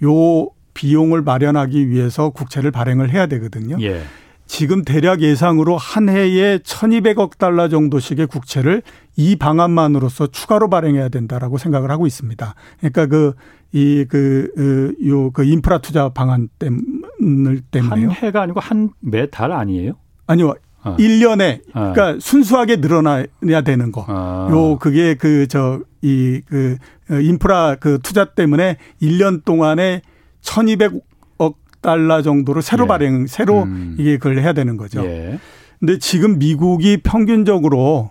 요 비용을 마련하기 위해서 국채를 발행을 해야 되거든요. 예. 지금 대략 예상으로 한 해에 1200억 달러 정도씩의 국채를 이 방안만으로서 추가로 발행해야 된다라고 생각을 하고 있습니다. 그러니까 그, 이, 그, 요, 그 인프라 투자 방안 때문을 때문에요. 한 해가 아니고 한 매 달 아니에요? 아니요. 어. 1년에 어. 그러니까 순수하게 늘어나야 되는 거. 어. 요 그게 그 저 이 그 인프라 그 투자 때문에 1년 동안에 1200억 달러 정도로 새로 예. 발행, 새로 음. 이게 그걸 해야 되는 거죠. 예. 근데 지금 미국이 평균적으로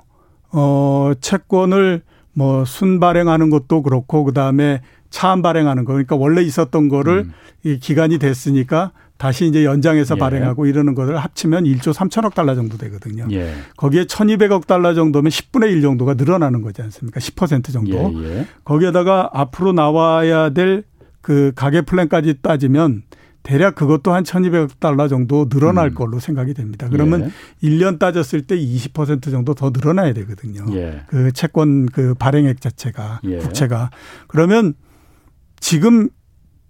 어 채권을 뭐 순발행하는 것도 그렇고 그다음에 차안 발행하는 거 그러니까 원래 있었던 거를 음. 이 기간이 됐으니까 다시 이제 연장해서 예. 발행하고 이러는 것을 합치면 1조 3천억 달러 정도 되거든요. 예. 거기에 1,200억 달러 정도면 10분의 1 정도가 늘어나는 거지 않습니까? 10% 정도. 예, 예. 거기에다가 앞으로 나와야 될 그 가계 플랜까지 따지면 대략 그것도 한 1200억 달러 정도 늘어날 음. 걸로 생각이 됩니다. 그러면 예. 1년 따졌을 때 20% 정도 더 늘어나야 되거든요. 예. 그 채권 그 발행액 자체가 예. 국채가. 그러면 지금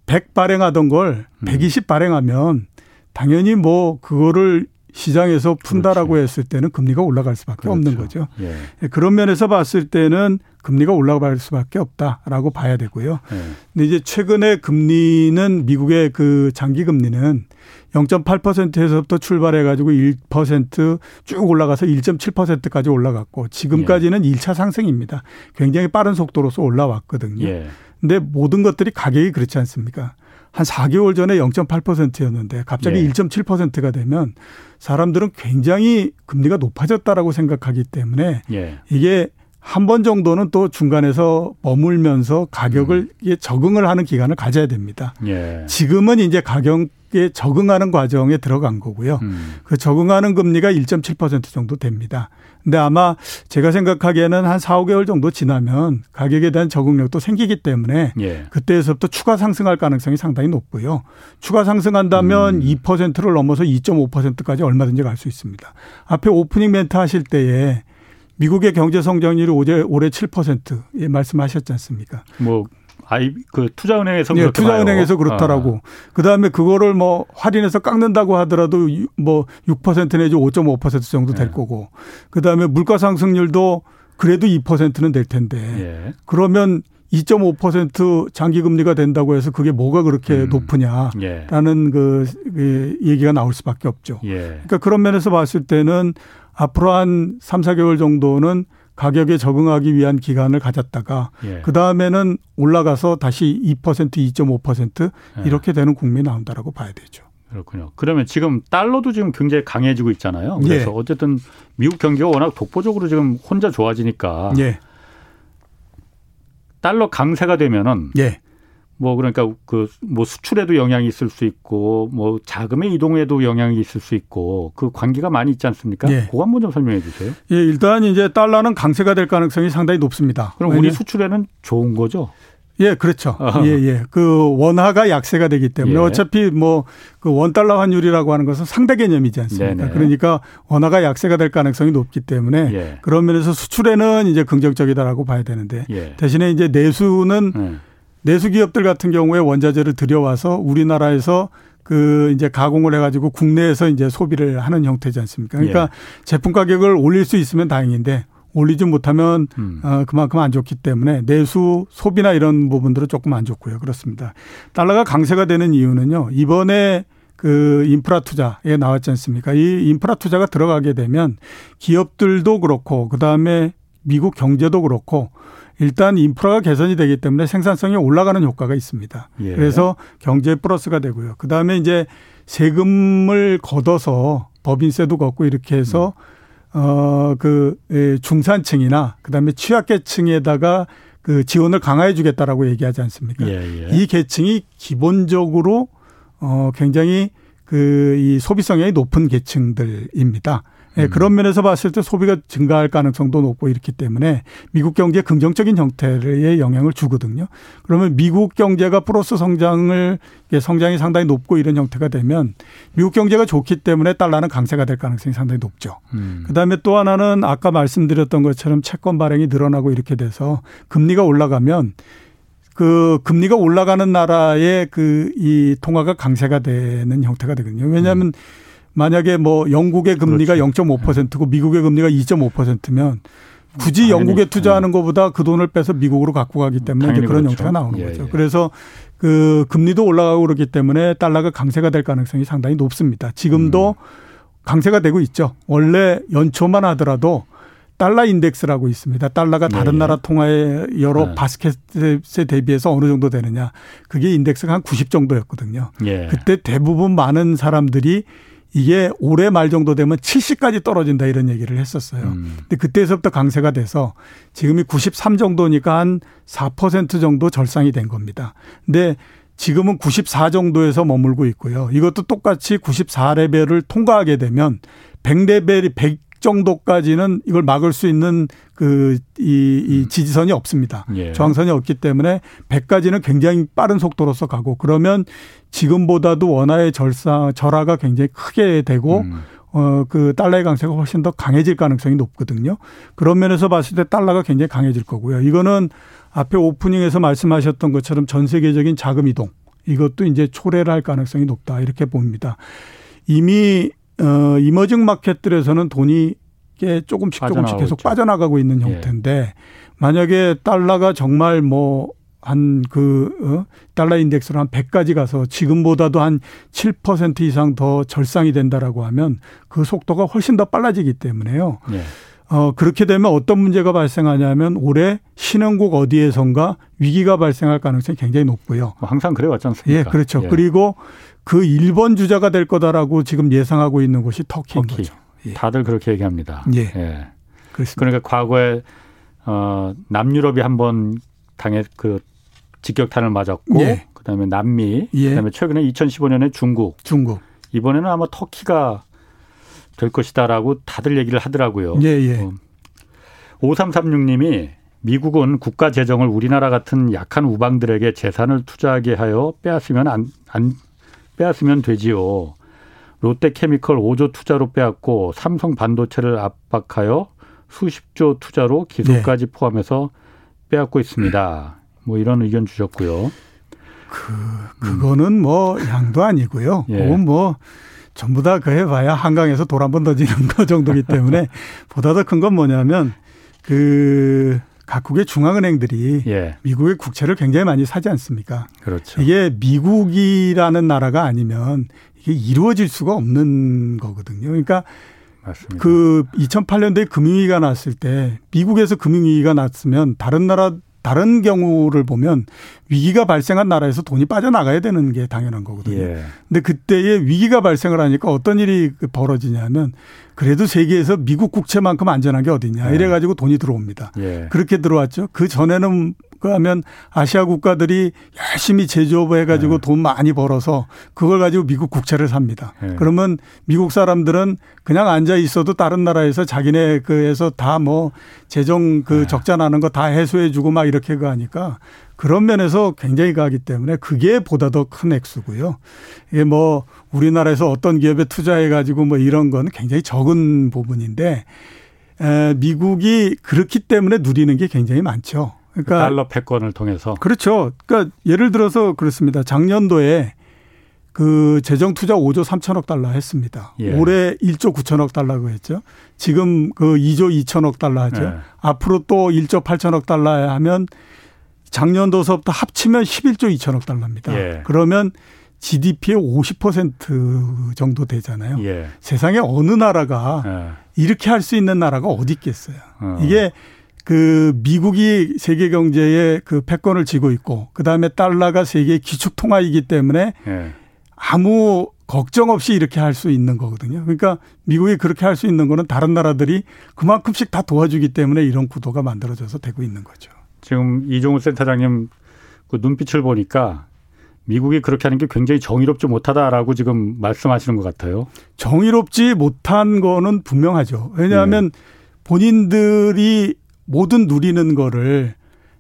100 발행하던 걸120 음. 발행하면 당연히 뭐 그거를 시장에서 푼다라고 그렇지. 했을 때는 금리가 올라갈 수밖에 그렇죠. 없는 거죠. 예. 예. 그런 면에서 봤을 때는 금리가 올라갈 수밖에 없다라고 봐야 되고요. 예. 근데 이제 최근에 금리는 미국의 그 장기 금리는 0.8%에서부터 출발해 가지고 1%쭉 올라가서 1.7%까지 올라갔고 지금까지는 예. 1차 상승입니다. 굉장히 빠른 속도로서 올라왔거든요. 예. 근데 모든 것들이 가격이 그렇지 않습니까? 한 4개월 전에 0.8%였는데 갑자기 예. 1.7%가 되면 사람들은 굉장히 금리가 높아졌다라고 생각하기 때문에 예. 이게 한 번 정도는 또 중간에서 머물면서 가격을 음. 적응을 하는 기간을 가져야 됩니다. 예. 지금은 이제 가격 에 적응하는 과정에 들어간 거고요. 음. 그 적응하는 금리가 1.7% 정도 됩니다. 근데 아마 제가 생각하기에는 한 4, 5개월 정도 지나면 가격에 대한 적응력도 생기기 때문에 예. 그때에서부터 추가 상승할 가능성이 상당히 높고요. 추가 상승한다면 음. 2%를 넘어서 2.5%까지 얼마든지 갈 수 있습니다. 앞에 오프닝 멘트 하실 때에 미국의 경제 성장률이 올해 올해 7% 예, 말씀하셨지 않습니까? 뭐 아이 그 투자은행에서 네, 투자은행에서 그렇더라고. 아. 그다음에 그거를 뭐 할인해서 깎는다고 하더라도 뭐6% 내지 5.5% 정도 될 네. 거고. 그다음에 물가 상승률도 그래도 2%는 될 텐데. 예. 그러면 2.5% 장기 금리가 된다고 해서 그게 뭐가 그렇게 음. 높으냐라는 예. 그, 그 얘기가 나올 수밖에 없죠. 예. 그러니까 그런 면에서 봤을 때는 앞으로 한 3, 4개월 정도는 가격에 적응하기 위한 기간을 가졌다가 예. 그 다음에는 올라가서 다시 2% 2.5% 예. 이렇게 되는 국면이 나온다라고 봐야 되죠. 그렇군요. 그러면 지금 달러도 지금 굉장히 강해지고 있잖아요. 그래서 예. 어쨌든 미국 경기가 워낙 독보적으로 지금 혼자 좋아지니까 예. 달러 강세가 되면은 예. 뭐 그러니까 그 뭐 수출에도 영향이 있을 수 있고 뭐 자금의 이동에도 영향이 있을 수 있고 그 관계가 많이 있지 않습니까? 예. 그거 한번 좀 설명해 주세요. 예, 일단 이제 달러는 강세가 될 가능성이 상당히 높습니다. 그럼 우리 수출에는 좋은 거죠? 예, 그렇죠. 예, 예. 그 원화가 약세가 되기 때문에 예. 어차피 뭐 그 원달러 환율이라고 하는 것은 상대 개념이지 않습니까? 네네. 그러니까 원화가 약세가 될 가능성이 높기 때문에 예. 그런 면에서 수출에는 이제 긍정적이다라고 봐야 되는데 예. 대신에 이제 내수는 네. 내수 기업들 같은 경우에 원자재를 들여와서 우리나라에서 그 이제 가공을 해가지고 국내에서 이제 소비를 하는 형태지 않습니까? 그러니까 예. 제품 가격을 올릴 수 있으면 다행인데 올리지 못하면 음. 어, 그만큼 안 좋기 때문에 내수 소비나 이런 부분들은 조금 안 좋고요. 그렇습니다. 달러가 강세가 되는 이유는요. 이번에 그 인프라 투자에 나왔지 않습니까? 이 인프라 투자가 들어가게 되면 기업들도 그렇고 그다음에 미국 경제도 그렇고 일단 인프라가 개선이 되기 때문에 생산성이 올라가는 효과가 있습니다. 예. 그래서 경제 플러스가 되고요. 그 다음에 이제 세금을 걷어서 법인세도 걷고 이렇게 해서 음. 어그 예, 중산층이나 그다음에 취약계층에다가 그 지원을 강화해 주겠다라고 얘기하지 않습니까? 예, 예. 이 계층이 기본적으로 어 굉장히 그 이 소비성이 높은 계층들입니다. 예, 그런 면에서 봤을 때 소비가 증가할 가능성도 높고 이렇기 때문에 미국 경제에 긍정적인 형태의 영향을 주거든요. 그러면 미국 경제가 플러스 성장을 성장이 상당히 높고 이런 형태가 되면 미국 경제가 좋기 때문에 달러는 강세가 될 가능성이 상당히 높죠. 음. 그다음에 또 하나는 아까 말씀드렸던 것처럼 채권 발행이 늘어나고 이렇게 돼서 금리가 올라가면 그 금리가 올라가는 나라의 그 이 통화가 강세가 되는 형태가 되거든요. 왜냐하면 음. 만약에 뭐 영국의 금리가 그렇죠. 0.5%고 미국의 금리가 2.5%면 굳이 영국에 투자하는 것보다 그 돈을 빼서 미국으로 갖고 가기 때문에 이제 그런 그렇죠. 형태가 나오는 예, 거죠. 예. 그래서 그 금리도 올라가고 그렇기 때문에 달러가 강세가 될 가능성이 상당히 높습니다. 지금도 음. 강세가 되고 있죠. 원래 연초만 하더라도 달러 인덱스라고 있습니다. 달러가 다른 네. 나라 통화의 여러 네. 바스켓에 대비해서 어느 정도 되느냐. 그게 인덱스가 한 90 정도였거든요. 예. 그때 대부분 많은 사람들이 이게 올해 말 정도 되면 70까지 떨어진다 이런 얘기를 했었어요. 음. 근데 그때서부터 강세가 돼서 지금이 93 정도니까 한 4% 정도 절상이 된 겁니다. 근데 지금은 94 정도에서 머물고 있고요. 이것도 똑같이 94 레벨을 통과하게 되면 100 레벨이 100 정도까지는 이걸 막을 수 있는 그, 이, 이 음. 지지선이 없습니다. 예. 저항선이 없기 때문에 100까지는 굉장히 빠른 속도로서 가고 그러면 지금보다도 원화의 절사, 절하가 굉장히 크게 되고 음. 어, 그 달러의 강세가 훨씬 더 강해질 가능성이 높거든요. 그런 면에서 봤을 때 달러가 굉장히 강해질 거고요. 이거는 앞에 오프닝에서 말씀하셨던 것처럼 전 세계적인 자금 이동 이것도 이제 초래를 할 가능성이 높다 이렇게 봅니다. 이미 어, 이머징 마켓들에서는 돈이 게 조금씩 조금씩 계속 있죠. 빠져나가고 있는 예. 형태인데 예. 만약에 달러가 정말 뭐 한그 어? 달러 인덱스로 한 100까지 가서 지금보다도 한 7% 이상 더 절상이 된다라고 하면 그 속도가 훨씬 더 빨라지기 때문에요. 예. 어, 그렇게 되면 어떤 문제가 발생하냐면 올해 신흥국 어디에선가 위기가 발생할 가능성이 굉장히 높고요. 뭐 항상 그래 왔지 않습니까? 예, 그렇죠. 예. 그리고 그 1번 주자가 될 거다라고 지금 예상하고 있는 곳이 터키인 터키. 거죠. 예. 다들 그렇게 얘기합니다. 예. 예. 그렇습니다. 그러니까 과거에 어, 남유럽이 한번 당해 그 직격탄을 맞았고 예. 그다음에 남미, 예. 그다음에 최근에 2015년에 중국, 중국. 이번에는 아마 터키가 될 것이다라고 다들 얘기를 하더라고요. 예, 예. 어. 5336님이 미국은 국가 재정을 우리나라 같은 약한 우방들에게 재산을 투자하게 하여 빼앗으면 안, 안 빼앗으면 되지요. 롯데케미컬 5조 투자로 빼앗고 삼성 반도체를 압박하여 수십조 투자로 기술까지 네. 포함해서 빼앗고 있습니다. 뭐 이런 의견 주셨고요. 그 그거는 음. 뭐 양도 아니고요. 예. 그건 뭐 전부 다 그 해봐야 한강에서 돌 한 번 던지는 거 정도기 때문에 보다 더 큰 건 뭐냐면 그 각국의 중앙은행들이 예. 미국의 국채를 굉장히 많이 사지 않습니까? 그렇죠. 이게 미국이라는 나라가 아니면 이게 이루어질 수가 없는 거거든요. 그러니까 맞습니다. 그 2008년도에 금융위기가 났을 때 미국에서 금융위기가 났으면 다른 나라 다른 경우를 보면 위기가 발생한 나라에서 돈이 빠져나가야 되는 게 당연한 거거든요. 예. 근데 그때에 위기가 발생을 하니까 어떤 일이 벌어지냐면 그래도 세계에서 미국 국채만큼 안전한 게 어딨냐. 예. 이래 가지고 돈이 들어옵니다. 예. 그렇게 들어왔죠. 그 전에는 하면 아시아 국가들이 열심히 제조업 해가지고 네. 돈 많이 벌어서 그걸 가지고 미국 국채를 삽니다. 네. 그러면 미국 사람들은 그냥 앉아 있어도 다른 나라에서 자기네 그에서 다 뭐 재정 그 네. 적자 나는 거 다 해소해주고 막 이렇게 가니까 그런 면에서 굉장히 가기 때문에 그게 보다 더 큰 액수고요. 이게 뭐 우리나라에서 어떤 기업에 투자해 가지고 뭐 이런 건 굉장히 적은 부분인데 에, 미국이 그렇기 때문에 누리는 게 굉장히 많죠. 그러니까 달러 패권을 통해서 그렇죠. 그러니까 예를 들어서 그렇습니다. 작년도에 그 재정 투자 5조 3천억 달러 했습니다. 예. 올해 1조 9천억 달러고 했죠. 지금 그 2조 2천억 달러 하죠. 예. 앞으로 또 1조 8천억 달러 하면 작년도서부터 합치면 11조 2천억 달러입니다. 예. 그러면 GDP의 50% 정도 되잖아요. 예. 세상에 어느 나라가 예. 이렇게 할 수 있는 나라가 어디 있겠어요. 어. 이게 그 미국이 세계 경제에 그 패권을 쥐고 있고 그다음에 달러가 세계 기축 통화이기 때문에 네. 아무 걱정 없이 이렇게 할 수 있는 거거든요. 그러니까 미국이 그렇게 할 수 있는 거는 다른 나라들이 그만큼씩 다 도와주기 때문에 이런 구도가 만들어져서 되고 있는 거죠. 지금 이종우 센터장님 그 눈빛을 보니까 미국이 그렇게 하는 게 굉장히 정의롭지 못하다라고 지금 말씀하시는 것 같아요. 정의롭지 못한 거는 분명하죠. 왜냐하면 네. 본인들이 모든 누리는 거를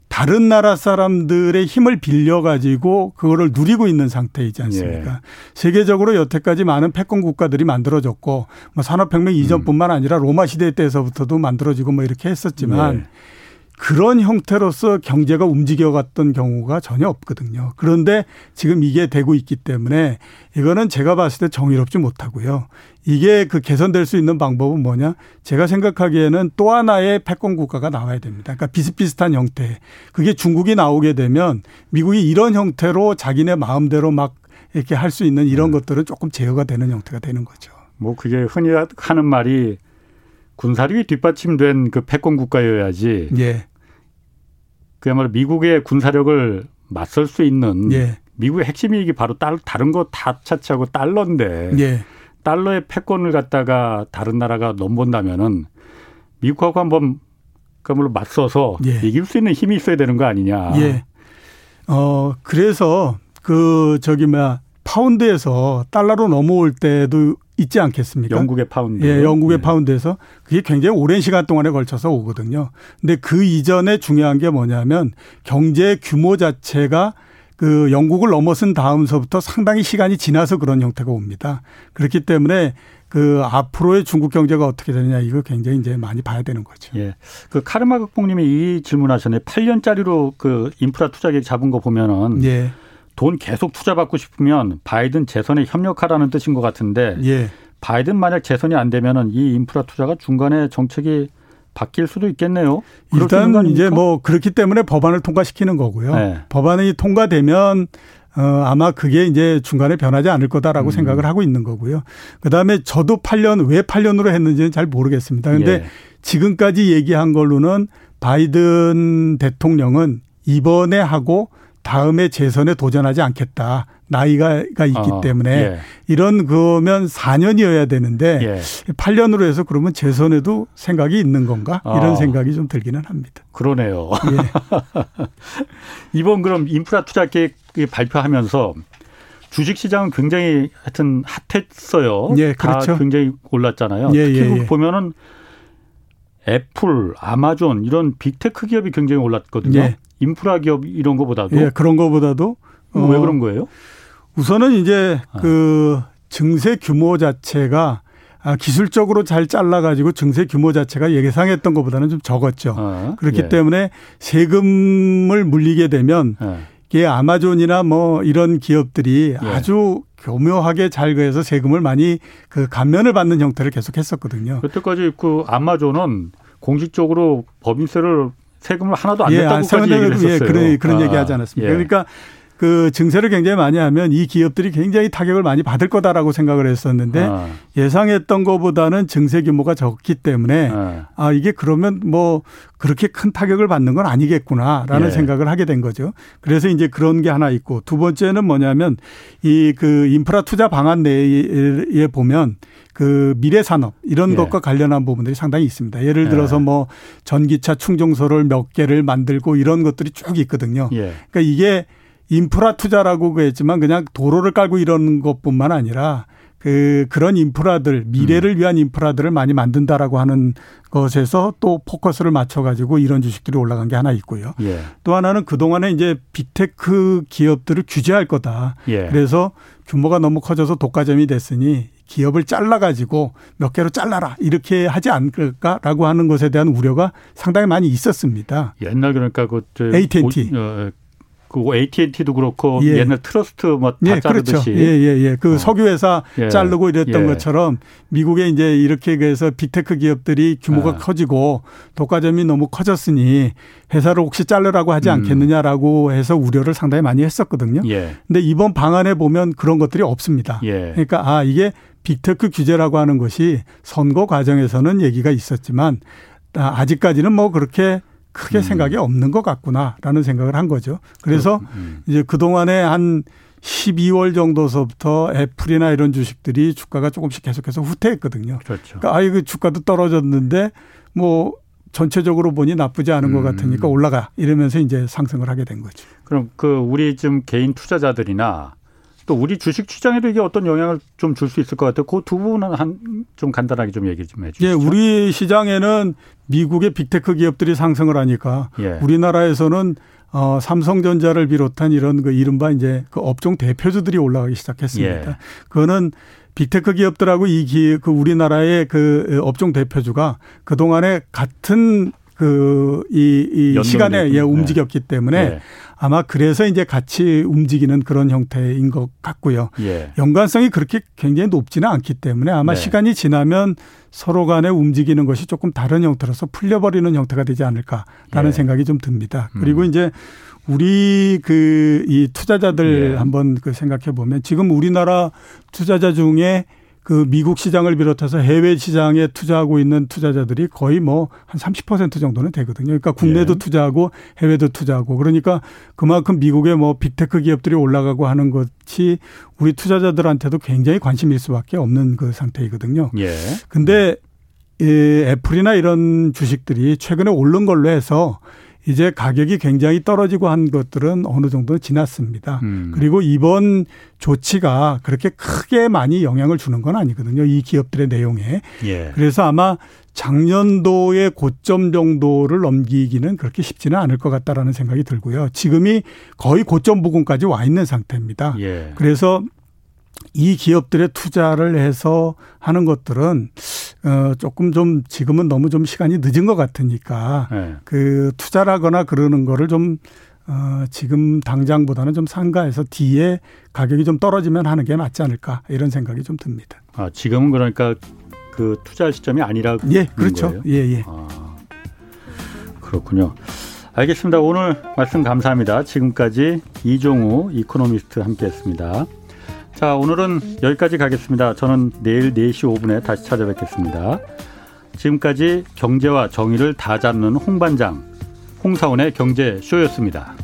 다른 나라 사람들의 힘을 빌려 가지고 그거를 누리고 있는 상태이지 않습니까? 예. 세계적으로 여태까지 많은 패권 국가들이 만들어졌고 뭐 산업혁명 이전뿐만 음. 아니라 로마 시대 때에서부터도 만들어지고 뭐 이렇게 했었지만 예. 그런 형태로서 경제가 움직여갔던 경우가 전혀 없거든요. 그런데 지금 이게 되고 있기 때문에 이거는 제가 봤을 때 정의롭지 못하고요. 이게 그 개선될 수 있는 방법은 뭐냐? 제가 생각하기에는 또 하나의 패권 국가가 나와야 됩니다. 그러니까 비슷비슷한 형태. 그게 중국이 나오게 되면 미국이 이런 형태로 자기네 마음대로 막 이렇게 할 수 있는 이런 음. 것들은 조금 제어가 되는 형태가 되는 거죠. 뭐 그게 흔히 하는 말이 군사력이 뒷받침된 그 패권 국가여야지. 예. 그야말로 미국의 군사력을 맞설 수 있는 예. 미국의 핵심 이익이 바로 딸, 다른 거 다 차치하고 달러인데 예. 달러의 패권을 갖다가 다른 나라가 넘본다면은 미국하고 한번 그야말로 맞서서 예. 이길 수 있는 힘이 있어야 되는 거 아니냐. 예. 어 그래서 그 저기 뭐야 파운드에서 달러로 넘어올 때도 있지 않겠습니까? 영국의 파운드. 예, 영국의 네. 파운드에서 그게 굉장히 오랜 시간 동안에 걸쳐서 오거든요. 근데 그 이전에 중요한 게 뭐냐면 경제 규모 자체가 그 영국을 넘어선 다음서부터 상당히 시간이 지나서 그런 형태가 옵니다. 그렇기 때문에 그 앞으로의 중국 경제가 어떻게 되느냐 이거 굉장히 이제 많이 봐야 되는 거죠. 예. 그 카르마 극봉님이 이 질문하셨네. 8년짜리로 그 인프라 투자 계획 잡은 거 보면은 예. 돈 계속 투자받고 싶으면 바이든 재선에 협력하라는 뜻인 것 같은데 예. 바이든 만약 재선이 안 되면은 이 인프라 투자가 중간에 정책이 바뀔 수도 있겠네요. 일단 이제 뭐 그렇기 때문에 법안을 통과시키는 거고요. 네. 법안이 통과되면 어 아마 그게 이제 중간에 변하지 않을 거다라고 음. 생각을 하고 있는 거고요. 그 다음에 저도 8년 왜 8년으로 했는지는 잘 모르겠습니다. 근데 예. 지금까지 얘기한 걸로는 바이든 대통령은 이번에 하고 다음에 재선에 도전하지 않겠다. 나이가 있기 어, 때문에 예. 이런 거면 4년이어야 되는데 예. 8년으로 해서 그러면 재선에도 생각이 있는 건가? 이런 어. 생각이 좀 들기는 합니다. 그러네요. 예. 이번 그럼 인프라 투자 계획 발표하면서 주식 시장은 굉장히 하여튼 hot했어요. 예, 그렇죠. 굉장히 올랐잖아요. 예, 특히 예, 예. 보면은 애플, 아마존 이런 big tech 기업이 굉장히 올랐거든요. 예. 인프라 기업 이런 거보다도. 예, 그런 거보다도. 어, 왜 그런 거예요? 우선은 이제 아. 그 증세 규모 자체가 아, 기술적으로 잘 잘라가지고 증세 규모 자체가 예상했던 것보다는 좀 적었죠. 아, 그렇기 예. 때문에 세금을 물리게 되면 예. 이게 아마존이나 뭐 이런 기업들이 예. 아주 교묘하게 잘 그래서 세금을 많이 그 감면을 받는 형태를 계속했었거든요. 그때까지 그 아마존은 공식적으로 법인세를 세금을 하나도 안 예, 냈다고까지 얘기를 했었어요. 예, 그런 그런 아, 얘기 하지 않았습니까? 예. 그러니까 그 증세를 굉장히 많이 하면 이 기업들이 굉장히 타격을 많이 받을 거다라고 생각을 했었는데 아. 예상했던 것보다는 증세 규모가 적기 때문에 아. 아. 이게 그러면 뭐 그렇게 큰 타격을 받는 건 아니겠구나라는 예. 생각을 하게 된 거죠. 그래서 이제 그런 게 하나 있고 두 번째는 뭐냐면 이 그 인프라 투자 방안 내에 보면 그 미래 산업 이런 예. 것과 관련한 부분들이 상당히 있습니다. 예를 들어서 예. 뭐 전기차 충전소를 몇 개를 만들고 이런 것들이 쭉 있거든요. 예. 그러니까 이게 인프라 투자라고 그랬지만 그냥 도로를 깔고 이런 것뿐만 아니라 그 그런 인프라들 미래를 음. 위한 인프라들을 많이 만든다라고 하는 것에서 또 포커스를 맞춰 가지고 이런 주식들이 올라간 게 하나 있고요. 예. 또 하나는 그 동안에 이제 big tech 기업들을 규제할 거다. 예. 그래서 규모가 너무 커져서 독과점이 됐으니 기업을 잘라 가지고 몇 개로 잘라라 이렇게 하지 않을까라고 하는 것에 대한 우려가 상당히 많이 있었습니다. 옛날 그러니까 그 AT&T 어, 그 AT&T도 그렇고 예. 옛날 트러스트 뭐 다 예, 자르듯이 그렇죠. 예, 예, 예. 그 어. 석유 회사 예. 자르고 이랬던 예. 것처럼 미국에 이제 이렇게 해서 빅테크 기업들이 규모가 아. 커지고 독과점이 너무 커졌으니 회사를 혹시 자르라고 하지 음. 않겠느냐라고 해서 우려를 상당히 많이 했었거든요. 예. 근데 이번 방안에 보면 그런 것들이 없습니다. 예. 그러니까 아, 이게 빅테크 규제라고 하는 것이 선거 과정에서는 얘기가 있었지만 아, 아직까지는 뭐 그렇게 크게 음. 생각이 없는 것 같구나라는 생각을 한 거죠. 그래서 음. 이제 그동안에 한 12월 정도서부터 애플이나 이런 주식들이 주가가 조금씩 계속해서 후퇴했거든요. 그렇죠. 그러니까 아이 그 주가도 떨어졌는데 뭐 전체적으로 보니 나쁘지 않은 것 음. 같으니까 올라가 이러면서 이제 상승을 하게 된 거죠. 그럼 그 우리 좀 개인 투자자들이나 또 우리 주식 시장에도 이게 어떤 영향을 좀 줄 수 있을 것 같아요. 그 두 부분은 한 좀 간단하게 좀 얘기 좀 해주시죠. 예, 우리 시장에는 미국의 빅테크 기업들이 상승을 하니까 예. 우리나라에서는 어, 삼성전자를 비롯한 이런 그 이른바 이제 그 업종 대표주들이 올라가기 시작했습니다. 예. 그거는 빅테크 기업들하고 이 기, 그 우리나라의 그 업종 대표주가 그동안에 같은 그, 이, 이 시간에 예, 움직였기 때문에 예. 아마 그래서 이제 같이 움직이는 그런 형태인 것 같고요. 예. 연관성이 그렇게 굉장히 높지는 않기 때문에 아마 네. 시간이 지나면 서로 간에 움직이는 것이 조금 다른 형태로서 풀려버리는 형태가 되지 않을까라는 예. 생각이 좀 듭니다. 그리고 음. 이제 우리 그 이 투자자들 예. 한번 그 생각해 보면 지금 우리나라 투자자 중에 그 미국 시장을 비롯해서 해외 시장에 투자하고 있는 투자자들이 거의 뭐 한 30% 정도는 되거든요. 그러니까 국내도 네. 투자하고 해외도 투자하고 그러니까 그만큼 미국의 뭐 빅테크 기업들이 올라가고 하는 것이 우리 투자자들한테도 굉장히 관심일 수밖에 없는 그 상태이거든요. 예. 근데 이 애플이나 이런 주식들이 최근에 오른 걸로 해서 이제 가격이 굉장히 떨어지고 한 것들은 어느 정도 지났습니다. 음. 그리고 이번 조치가 그렇게 크게 많이 영향을 주는 건 아니거든요. 이 기업들의 내용에. 예. 그래서 아마 작년도의 고점 정도를 넘기기는 그렇게 쉽지는 않을 것 같다라는 생각이 들고요. 지금이 거의 고점 부근까지 와 있는 상태입니다. 예. 그래서 이 기업들의 투자를 해서 하는 것들은 어 조금 좀 지금은 너무 좀 시간이 늦은 것 같으니까 네. 그 투자라거나 그러는 거를 좀 어, 지금 당장보다는 좀 상가에서 뒤에 가격이 좀 떨어지면 하는 게 맞지 않을까 이런 생각이 좀 듭니다. 아, 지금은 그러니까 그 투자 시점이 아니라 예, 그렇죠. 거예요? 예, 예. 아, 그렇군요. 알겠습니다. 오늘 말씀 감사합니다. 지금까지 이종우 이코노미스트 함께했습니다. 자, 오늘은 여기까지 가겠습니다. 저는 내일 4시 5분에 다시 찾아뵙겠습니다. 지금까지 경제와 정의를 다 잡는 홍반장 홍사원의 경제쇼였습니다.